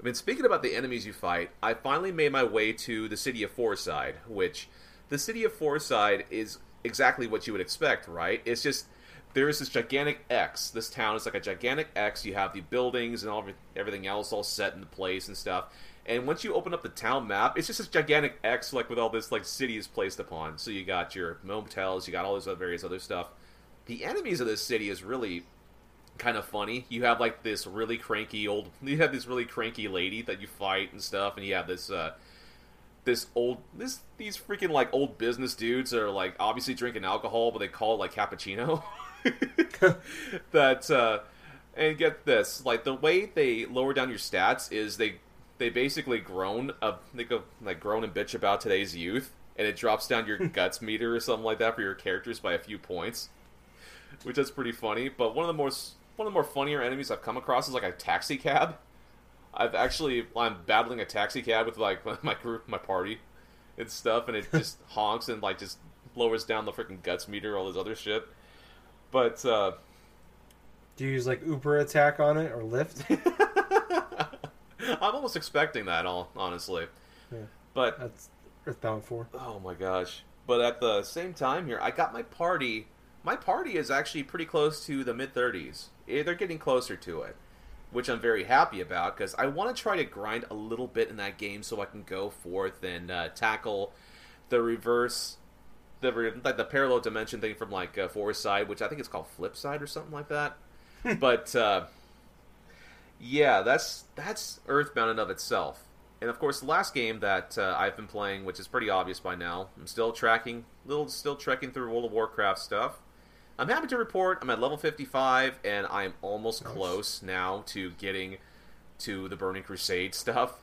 S2: I mean, speaking about the enemies you fight, I finally made my way to the city of Fourside, which the city of Fourside is exactly what you would expect, right? It's just there is this gigantic X. This town is like a gigantic X. You have the buildings and all everything else all set into place and stuff. And once you open up the town map, it's just this gigantic X, like with all this like cities placed upon. So you got your motels, you got all this other various other stuff. The enemies of this city is really kind of funny. You have like this really cranky old, you have this really cranky lady that you fight and stuff, and you have this. uh this old this these freaking like old business dudes are like obviously drinking alcohol but they call it like cappuccino. That uh, and get this like the way they lower down your stats is they they basically groan uh, they go like groan and bitch about today's youth and it drops down your guts meter or something like that for your characters by a few points which is pretty funny. But one of the most one of the more funnier enemies i've come across is like a taxi cab i've actually i'm battling a taxi cab with like my group my party and stuff and it just honks and like just lowers down the freaking guts meter, all this other shit. But uh,
S1: Do you use like Uber attack on it or Lyft?
S2: I'm almost expecting that, all honestly.
S1: Yeah.
S2: But
S1: That's Earthbound 4.
S2: oh my gosh! But at the same time here, I got my party. My party is actually pretty close to the mid 30s. Eh, They're getting closer to it, which I'm very happy about because I want to try to grind a little bit in that game so I can go forth and uh, tackle the reverse, the re- like the parallel dimension thing from like uh, Side, which I think it's called Flip Side or something like that. but uh, yeah, that's that's Earthbound in of itself. And of course, the last game that uh, I've been playing, which is pretty obvious by now, I'm still tracking, little still trekking through World of Warcraft stuff. I'm happy to report I'm at level 55, and I'm almost
S1: Nice.
S2: close now to getting to the Burning Crusade stuff.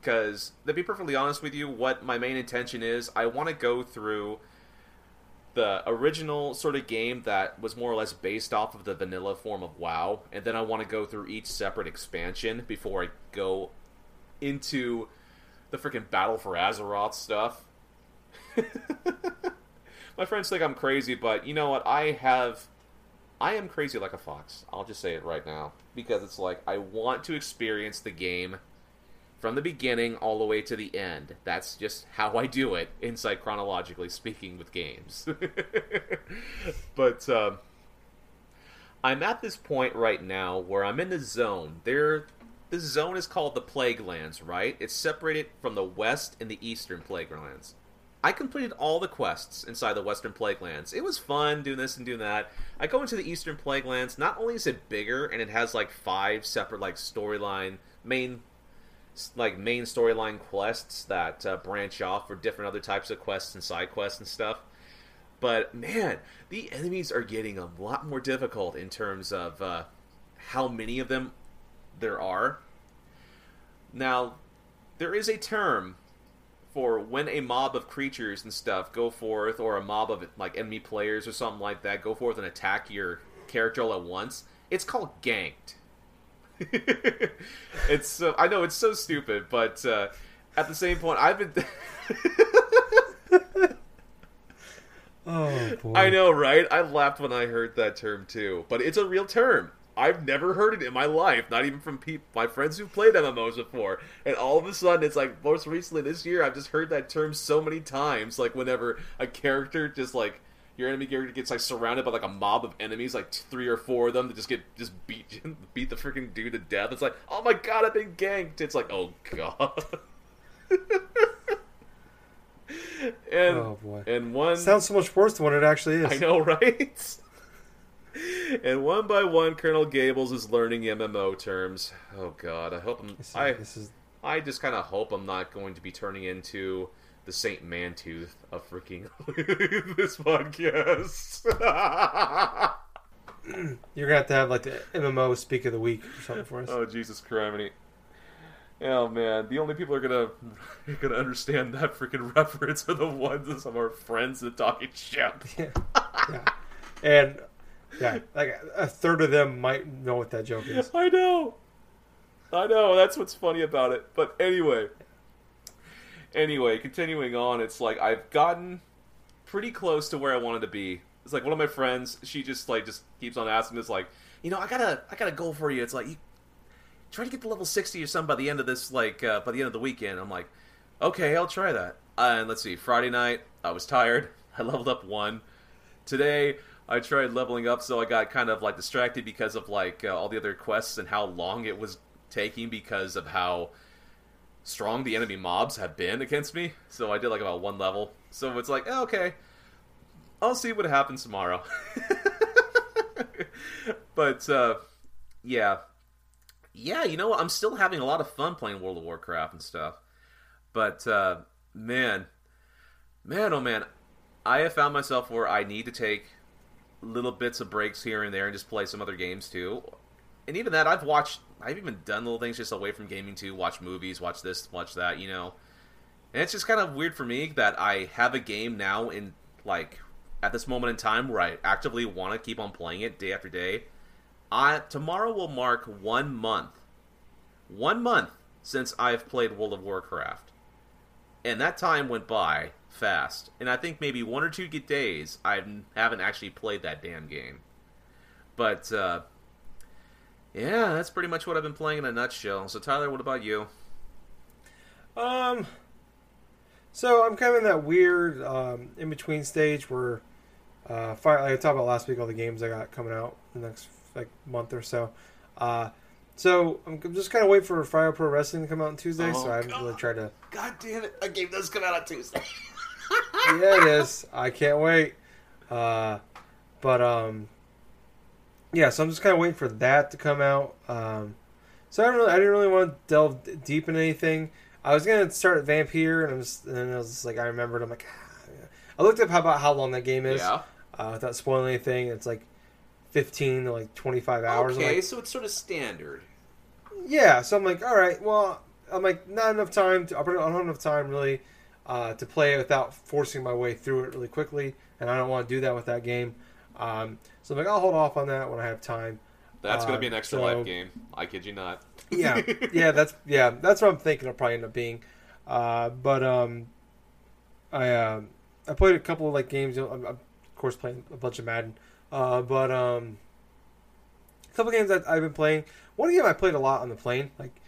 S2: Because, to be perfectly honest with you, what my main intention is, I want to go through the original sort of game that was more or less based off of the vanilla form of WoW, and then I want to go through each separate expansion before I go into the freaking Battle for Azeroth stuff. My friends think I'm crazy, but you know what? I have. I am crazy like a fox. I'll just say it right now. Because it's like, I want to experience the game from the beginning all the way to the end. That's just how I do it, inside chronologically speaking, with games. but um, I'm at this point right now where I'm in the zone. There, this zone is called the Plaguelands, right? It's separated from the west and the eastern Plaguelands. I completed all the quests inside the Western Plaguelands. It was fun doing this and doing that. I go into the Eastern Plaguelands. Not only is it bigger and it has like five separate like storyline main like main storyline quests that uh, branch off for different other types of quests and side quests and stuff. But man, the enemies are getting a lot more difficult in terms of uh, how many of them there are. Now, there is a term for when a mob of creatures and stuff go forth, or a mob of like enemy players or something like that go forth and attack your character all at once. It's called ganked. it's so I know it's so stupid, but uh, at the same point, I've been.
S1: Oh boy.
S2: I know, right? I laughed when I heard that term too, but it's a real term. I've never heard it in my life, not even from my friends who've played MMOs before. And all of a sudden, it's like most recently this year, I've just heard that term so many times. Like whenever a character just like your enemy character gets like surrounded by like a mob of enemies, like three or four of them that just get just beat beat the freaking dude to death. It's like, oh my god, I've been ganked. It's like, oh god. and
S1: Oh boy.
S2: and one
S1: Sounds so much worse than what it actually is.
S2: I know, right? And one by one, Colonel Gables is learning MMO terms. Oh God, I hope I'm.
S1: This is,
S2: I
S1: this is
S2: I just kind of hope I'm not going to be turning into the Saint Mantooth of freaking this podcast.
S1: you're gonna have to have like the MMO speak of the week or something for us.
S2: oh Jesus Christ! Oh man, the only people who are gonna are gonna understand that freaking reference are the ones that some of our friends that talking shit.
S1: Yeah. yeah. And yeah, like a third of them might know what that joke is.
S2: I know. I know. That's what's funny about it. But anyway. Anyway, continuing on, it's like I've gotten pretty close to where I wanted to be. It's like one of my friends, she just like just keeps on asking us like, you know, I gotta I got a goal for you. It's like you try to get to level sixty or something by the end of this like uh, by the end of the weekend. I'm like, okay, I'll try that. Uh, and let's see, Friday night, I was tired. I leveled up one. Today, I tried leveling up, so I got kind of like distracted because of like uh, all the other quests and how long it was taking because of how strong the enemy mobs have been against me. So I did like about one level. So it's like, eh, okay, I'll see what happens tomorrow. but uh, yeah, yeah, you know what? I'm still having a lot of fun playing World of Warcraft and stuff. But uh, man, man, oh man, I have found myself where I need to take little bits of breaks here and there and just play some other games too. And even that, I've watched, I've even done little things just away from gaming too. Watch movies, watch this, watch that, you know. And it's just kind of weird for me that I have a game now in like at this moment in time where I actively want to keep on playing it day after day. I tomorrow will mark one month, one month since I've played World of Warcraft. and that time went by fast. And I think maybe one or two days I haven't actually played that damn game. But uh, yeah, that's pretty much what I've been playing in a nutshell. So Tyler, what about you?
S1: Um, so I'm kind of in that weird um, in between stage where, uh, fire, like I talked about last week, all the games I got coming out the next like month or so. Uh, so I'm just kind of waiting for Fire Pro Wrestling to come out on Tuesday.
S2: Oh,
S1: so I haven't
S2: God.
S1: really tried to.
S2: God damn it! A game does come out on Tuesday.
S1: yeah, it is. I can't wait. Uh, but um, yeah. So I'm just kind of waiting for that to come out. Um, so I don't really, I didn't really want to delve deep into anything. I was gonna start Vampire, and I'm just, and then I was just like, I remembered. I'm like, ah. I looked up how about how long that game is
S2: yeah.
S1: uh, without spoiling anything. It's like 15 to like 25 hours.
S2: Okay,
S1: like,
S2: so it's sort of standard.
S1: yeah. So I'm like, all right. Well, I'm like, not enough time. To, I don't have enough time really uh, to play it without forcing my way through it really quickly, and I don't want to do that with that game. Um, so I'm like, I'll hold off on that when I have time.
S2: That's going
S1: Uh,
S2: to be an extra
S1: so-
S2: life game. I kid you not.
S1: Yeah, yeah. That's yeah. That's what I'm thinking. It'll probably end up being. Uh, but um, I um, I played a couple of like games. You know, I'm, I'm, of course playing a bunch of Madden. Uh, but um, a couple games that I've been playing. One game I played a lot on the plane. Like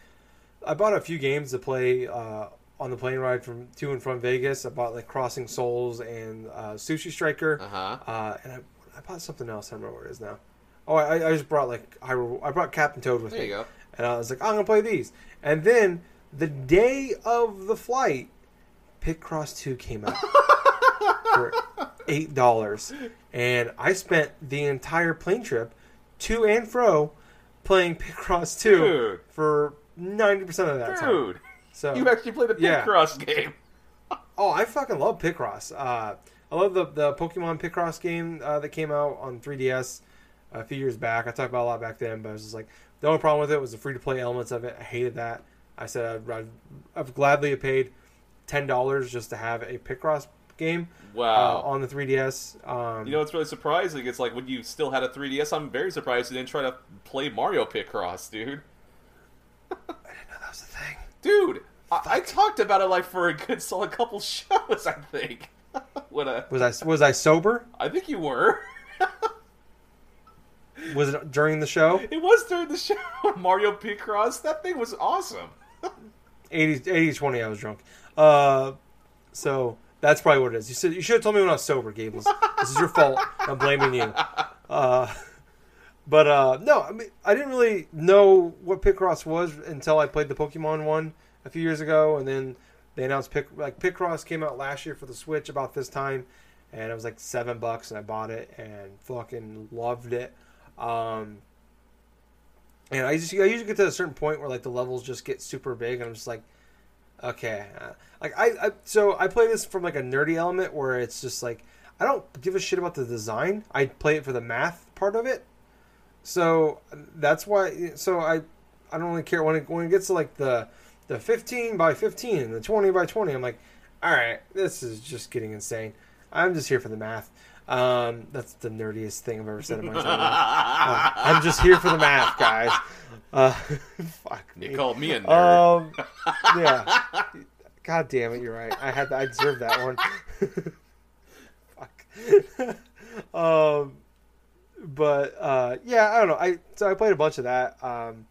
S1: I bought a few games to play uh, on the plane ride from to and from Vegas. I bought like Crossing Souls and uh, Sushi Striker.
S2: Uh huh.
S1: Uh, and I, I bought something else. I don't remember what it is now. Oh, I, I just brought like I, I brought Captain Toad with
S2: There
S1: me.
S2: you go.
S1: And I was like, I'm gonna play these. And then the day of the flight, Picross Two came out for eight dollars, and I spent the entire plane trip to and fro playing Picross Two
S2: Dude.
S1: for ninety percent of that time. So
S2: you actually played the
S1: Yeah.
S2: Picross game.
S1: Oh, I fucking love Picross. Uh, I love the the Pokemon Picross game uh, that came out on 3DS a few years back. I talked about it a lot back then, but I was just like, the only problem with it was the free to play elements of it. I hated that. I said I'd, I'd, I'd gladly have paid ten dollars just to have a Picross game uh,
S2: Wow.
S1: on the 3DS. Um,
S2: you know what's really surprising? It's like when you still had a 3DS. I'm very surprised you didn't try to play Mario Picross, dude.
S1: I didn't know that was a thing.
S2: Dude, I, I talked about it like for a good solid couple shows. I think. what a.
S1: Was I was I sober?
S2: I think you were.
S1: Was it during the show?
S2: It was during the show. Mario Picross. That thing was awesome.
S1: 80, 80 20 I was drunk. Uh, so that's probably what it is. You said you should have told me when I was sober, Gables. this is your fault. I'm blaming you. Uh, but uh, no, I mean I didn't really know what Picross was until I played the Pokemon one a few years ago, and then they announced Pic like Picross came out last year for the Switch about this time, and it was like seven bucks, and I bought it and fucking loved it. Um, and I just I usually get to a certain point where like the levels just get super big, and I'm just like, okay, uh, like I, I so I play this from like a nerdy element where it's just like I don't give a shit about the design. I play it for the math part of it. So that's why. So I I don't really care when it when it gets to like the the 15 by 15 and the 20 by 20. I'm like, all right, this is just getting insane. I'm just here for the math. Um, that's the nerdiest thing I've ever said in my entire life. Uh, I'm just here for the math, guys. Uh, fuck me.
S2: You called me a nerd.
S1: Um, yeah. God damn it, you're right. I had I deserved that one. Fuck. um, but uh, yeah, I don't know. I so I played a bunch of that. Um,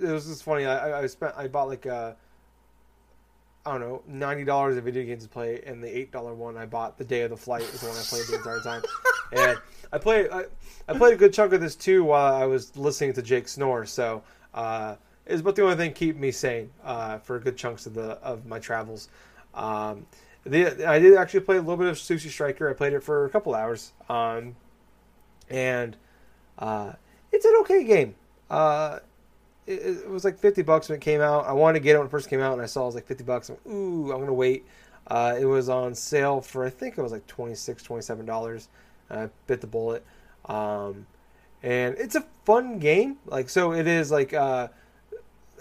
S1: it was just funny. I, I spent I bought like uh, I don't know ninety dollars of video games to play, and the eight dollar one I bought the day of the flight is the one I played the entire time. And I played I, I played a good chunk of this too while I was listening to Jake snore. So uh, it's about the only thing keep me sane uh, for good chunks of the of my travels. Um, the, I did actually play a little bit of Sushi Striker. I played it for a couple hours, um, and uh, it's an okay game. Uh, it, it was like fifty bucks when it came out. I wanted to get it when it first came out, and I saw it was like fifty bucks. I'm like, Ooh, I'm gonna wait. Uh, it was on sale for I think it was like 26 27 dollars. I bit the bullet, um, and it's a fun game. Like so, it is like uh,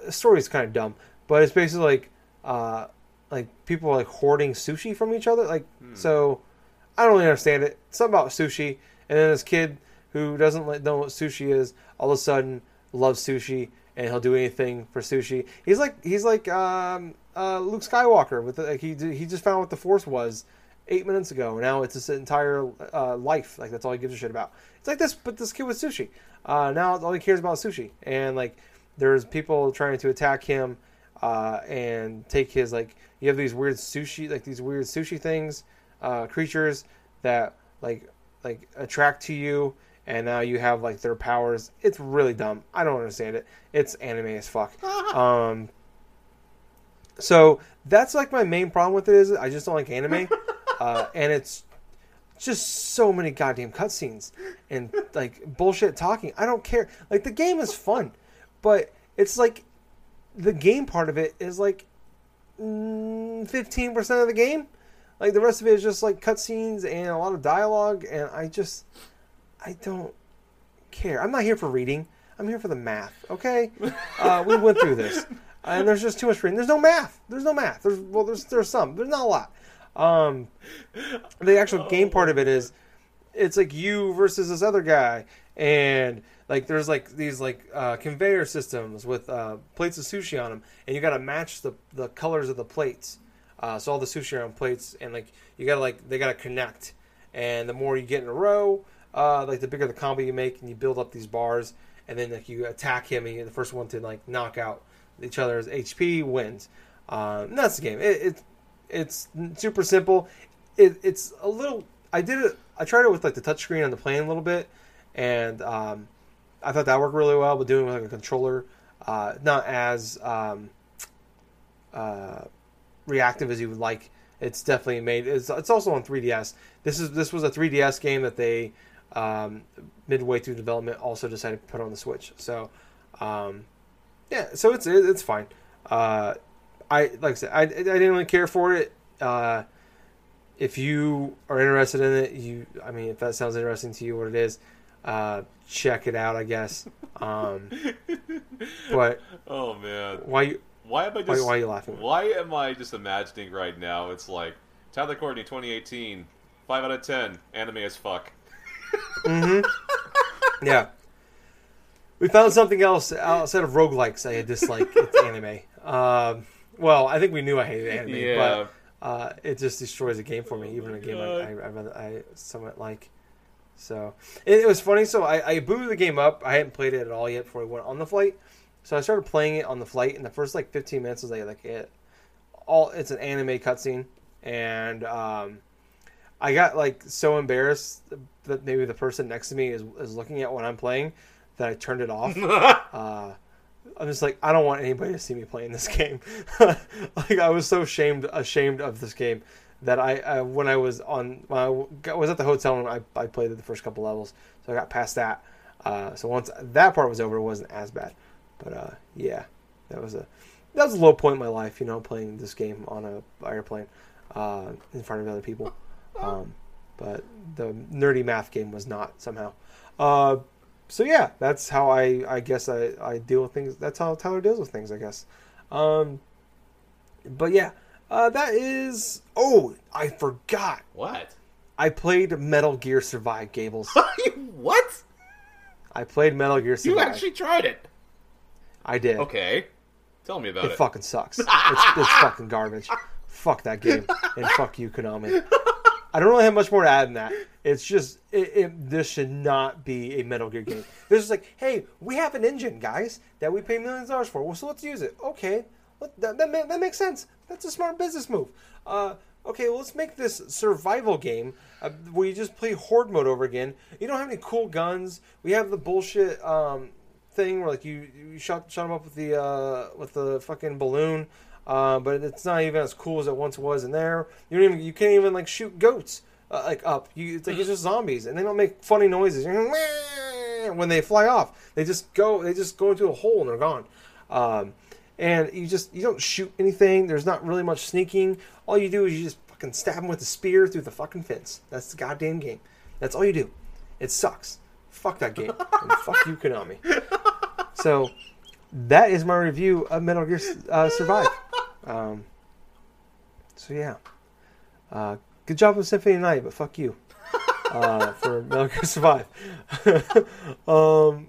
S1: the story is kind of dumb, but it's basically like uh, like people are like hoarding sushi from each other. Like so, I don't really understand it. Something about sushi, and then this kid who doesn't know what sushi is, all of a sudden loves sushi, and he'll do anything for sushi. He's like he's like um, uh, Luke Skywalker with the, like he he just found what the Force was eight minutes ago. Now it's his entire uh, life. Like that's all he gives a shit about. It's like this, but this kid with sushi. Uh, now all he cares about is sushi, and like there's people trying to attack him uh, and take his like you have these weird sushi like these weird sushi things uh, creatures that like like attract to you and now you have like their powers. It's really dumb. I don't understand it. It's anime as fuck. Um so that's like my main problem with it is i just don't like anime uh, and it's just so many goddamn cutscenes and like bullshit talking. I don't care. Like the game is fun but it's like the game part of it is like mm, fifteen percent of the game. Like the rest of it is just like cutscenes and a lot of dialogue, and I just I don't care. I'm not here for reading. I'm here for the math. Okay, uh, we went through this, and there's just too much reading. There's no math. There's no math. There's well, there's there's some. There's not a lot. Um, the actual oh. game part of it is it's like you versus this other guy, and like there's like these like uh, conveyor systems with uh, plates of sushi on them, and you got to match the the colors of the plates. Uh, so all the sushi are on plates, and like you gotta like they gotta connect. And the more you get in a row, uh, like the bigger the combo you make, and you build up these bars, and then like you attack him, and the first one to like knock out each other's HP wins. Um, that's the game. It, it it's super simple. It, it's a little. I did it. I tried it with like the touchscreen on the plane a little bit, and um, I thought that worked really well, but doing it with like a controller, uh, not as um, uh, reactive as you would like. It's definitely made. It's, it's also on 3DS. This is this was a 3DS game that they um, midway through development also decided to put on the Switch. So um, yeah, so it's it's fine. Uh, I like I said, I, I didn't really care for it. Uh, if you are interested in it, you I mean, if that sounds interesting to you, what it is, uh, check it out, I guess. Um, but
S2: oh man,
S1: why you?
S2: Why am I just?
S1: Why, why, are you laughing?
S2: Why am I just imagining right now? It's like Tyler Courtney, 2018, five out of ten, anime as fuck.
S1: Mm-hmm. Yeah. We found something else outside of roguelikes I dislike. It's anime. Um, well, I think we knew I hated anime, yeah. but uh, it just destroys the game for me. Even a game I, I, I, I somewhat like. So it, it was funny. So I, I booted the game up. I hadn't played it at all yet before we went on the flight. So I started playing it on the flight, and the first like 15 minutes was like, like it all. It's an anime cutscene, and um, I got like so embarrassed that maybe the person next to me is, is looking at what I'm playing that I turned it off. uh, I'm just like I don't want anybody to see me playing this game. like I was so ashamed ashamed of this game that I uh, when I was on when I was at the hotel and I, I played the first couple levels, so I got past that. Uh, so once that part was over, it wasn't as bad. But uh, yeah, that was a that was a low point in my life, you know, playing this game on a airplane uh, in front of other people. Um, but the nerdy math game was not somehow. Uh, so yeah, that's how I I guess I, I deal with things. That's how Tyler deals with things, I guess. Um, but yeah. Uh, that is. Oh, I forgot.
S2: What?
S1: I played Metal Gear Survive, Gables.
S2: what?
S1: I played Metal Gear Survive.
S2: You actually tried it.
S1: I did.
S2: Okay. Tell me about it.
S1: It fucking sucks. it's, it's fucking garbage. fuck that game. And fuck you, Konami. I don't really have much more to add than that. It's just it, it, this should not be a Metal Gear game. This is like, hey, we have an engine, guys, that we pay millions of dollars for. Well, so let's use it. Okay, that, that, that makes sense. That's a smart business move. Uh, okay, well, let's make this survival game uh, where you just play horde mode over again. You don't have any cool guns. We have the bullshit um, thing where like you, you shot shot them up with the uh, with the fucking balloon, uh, but it's not even as cool as it once was in there. You don't even you can't even like shoot goats uh, like up. You it's like it's just zombies, and they don't make funny noises when they fly off. They just go they just go into a hole and they're gone. Um, and you just you don't shoot anything. There's not really much sneaking. All you do is you just fucking stab them with a spear through the fucking fence. That's the goddamn game. That's all you do. It sucks. Fuck that game. and fuck you, Konami. So that is my review of Metal Gear uh, Survive. Um, so yeah, uh, good job with Symphony Night, but fuck you uh, for Metal Gear Survive. um,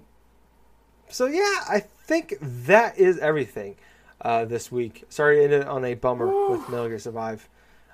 S1: so yeah, I think that is everything uh, this week. Sorry to end it on a bummer with Metal Gear Survive.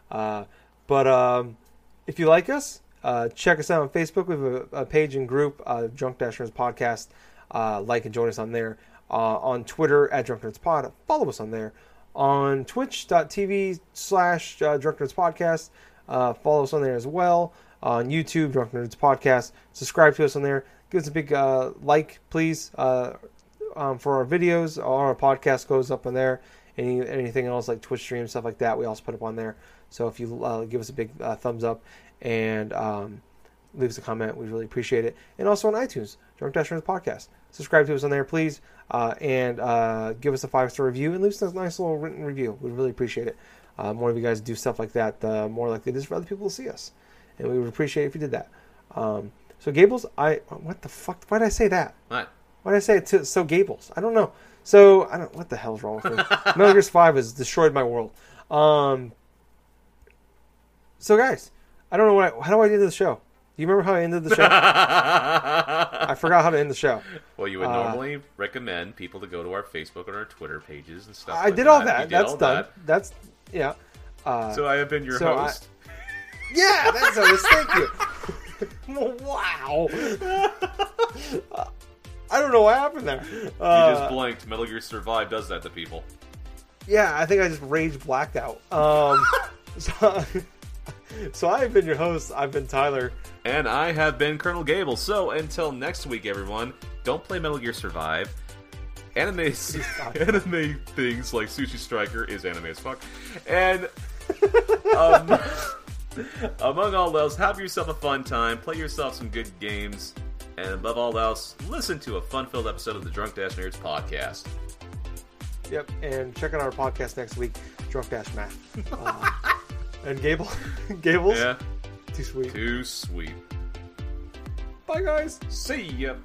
S1: Uh, but um, if you like us, uh, check us out on Facebook. We have a, a page and group, uh, Drunk Dash Nerds Podcast. Uh, like and join us on there. Uh, on Twitter at Drunk Nerds Pod. Follow us on there. On twitch.tv slash uh, Drunk Nerds Podcast. Uh, follow us on there as well. On YouTube, Drunk Nerds Podcast. Subscribe to us on there. Give us a big uh, like, please, um, for our videos. All our podcast goes up on there. Any anything else like Twitch stream, stuff like that, we also put up on there. So if you give us a big thumbs up and um, leave us a comment, we really appreciate it. And also on iTunes, Drunk Dash Nerds Podcast. Subscribe to us on there, please, uh, and uh, give us a five star review and leave us a nice little written review. We'd really appreciate it. Uh, more of you guys do stuff like that, the more likely it is for other people to see us, and we would appreciate it if you did that. Um, so Gables, I what the fuck? Why did I say that?
S2: What?
S1: Why did I say it to so Gables? I don't know. So I don't. What the hell's wrong with me? Metal Gear Five has destroyed my world. Um. So guys, I don't know what. I, how do I end the show? Do you remember how I ended the show? I forgot how to end the show.
S2: well, you would
S1: Uh,
S2: normally recommend people to go to our Facebook and our Twitter pages and stuff.
S1: I
S2: like
S1: did all
S2: You
S1: that.
S2: did
S1: That's
S2: all
S1: done.
S2: that.
S1: That's yeah. Uh,
S2: So I have been your
S1: So I-
S2: host.
S1: yeah, that's it. Thank you. wow. Uh, I don't know what happened there.
S2: you
S1: Uh,
S2: just blanked. Metal Gear Survive does that to people.
S1: Yeah, I think I just rage blacked out. Um, so, so I've been your host. I've been Tyler.
S2: And I have been Colonel Gable. So until next week, everyone, don't play Metal Gear Survive. Anime, anime things like Sushi Striker is anime as fuck. And um, among all else, have yourself a fun time, play yourself some good games, and above all else, listen to a fun-filled episode of the Drunk Dash Nerds podcast.
S1: Yep, and check out our podcast next week, Drunk Dash Math. Uh, and Gable, Gables,
S2: Yeah,
S1: too sweet.
S2: too sweet.
S1: Bye, guys.
S2: See ya.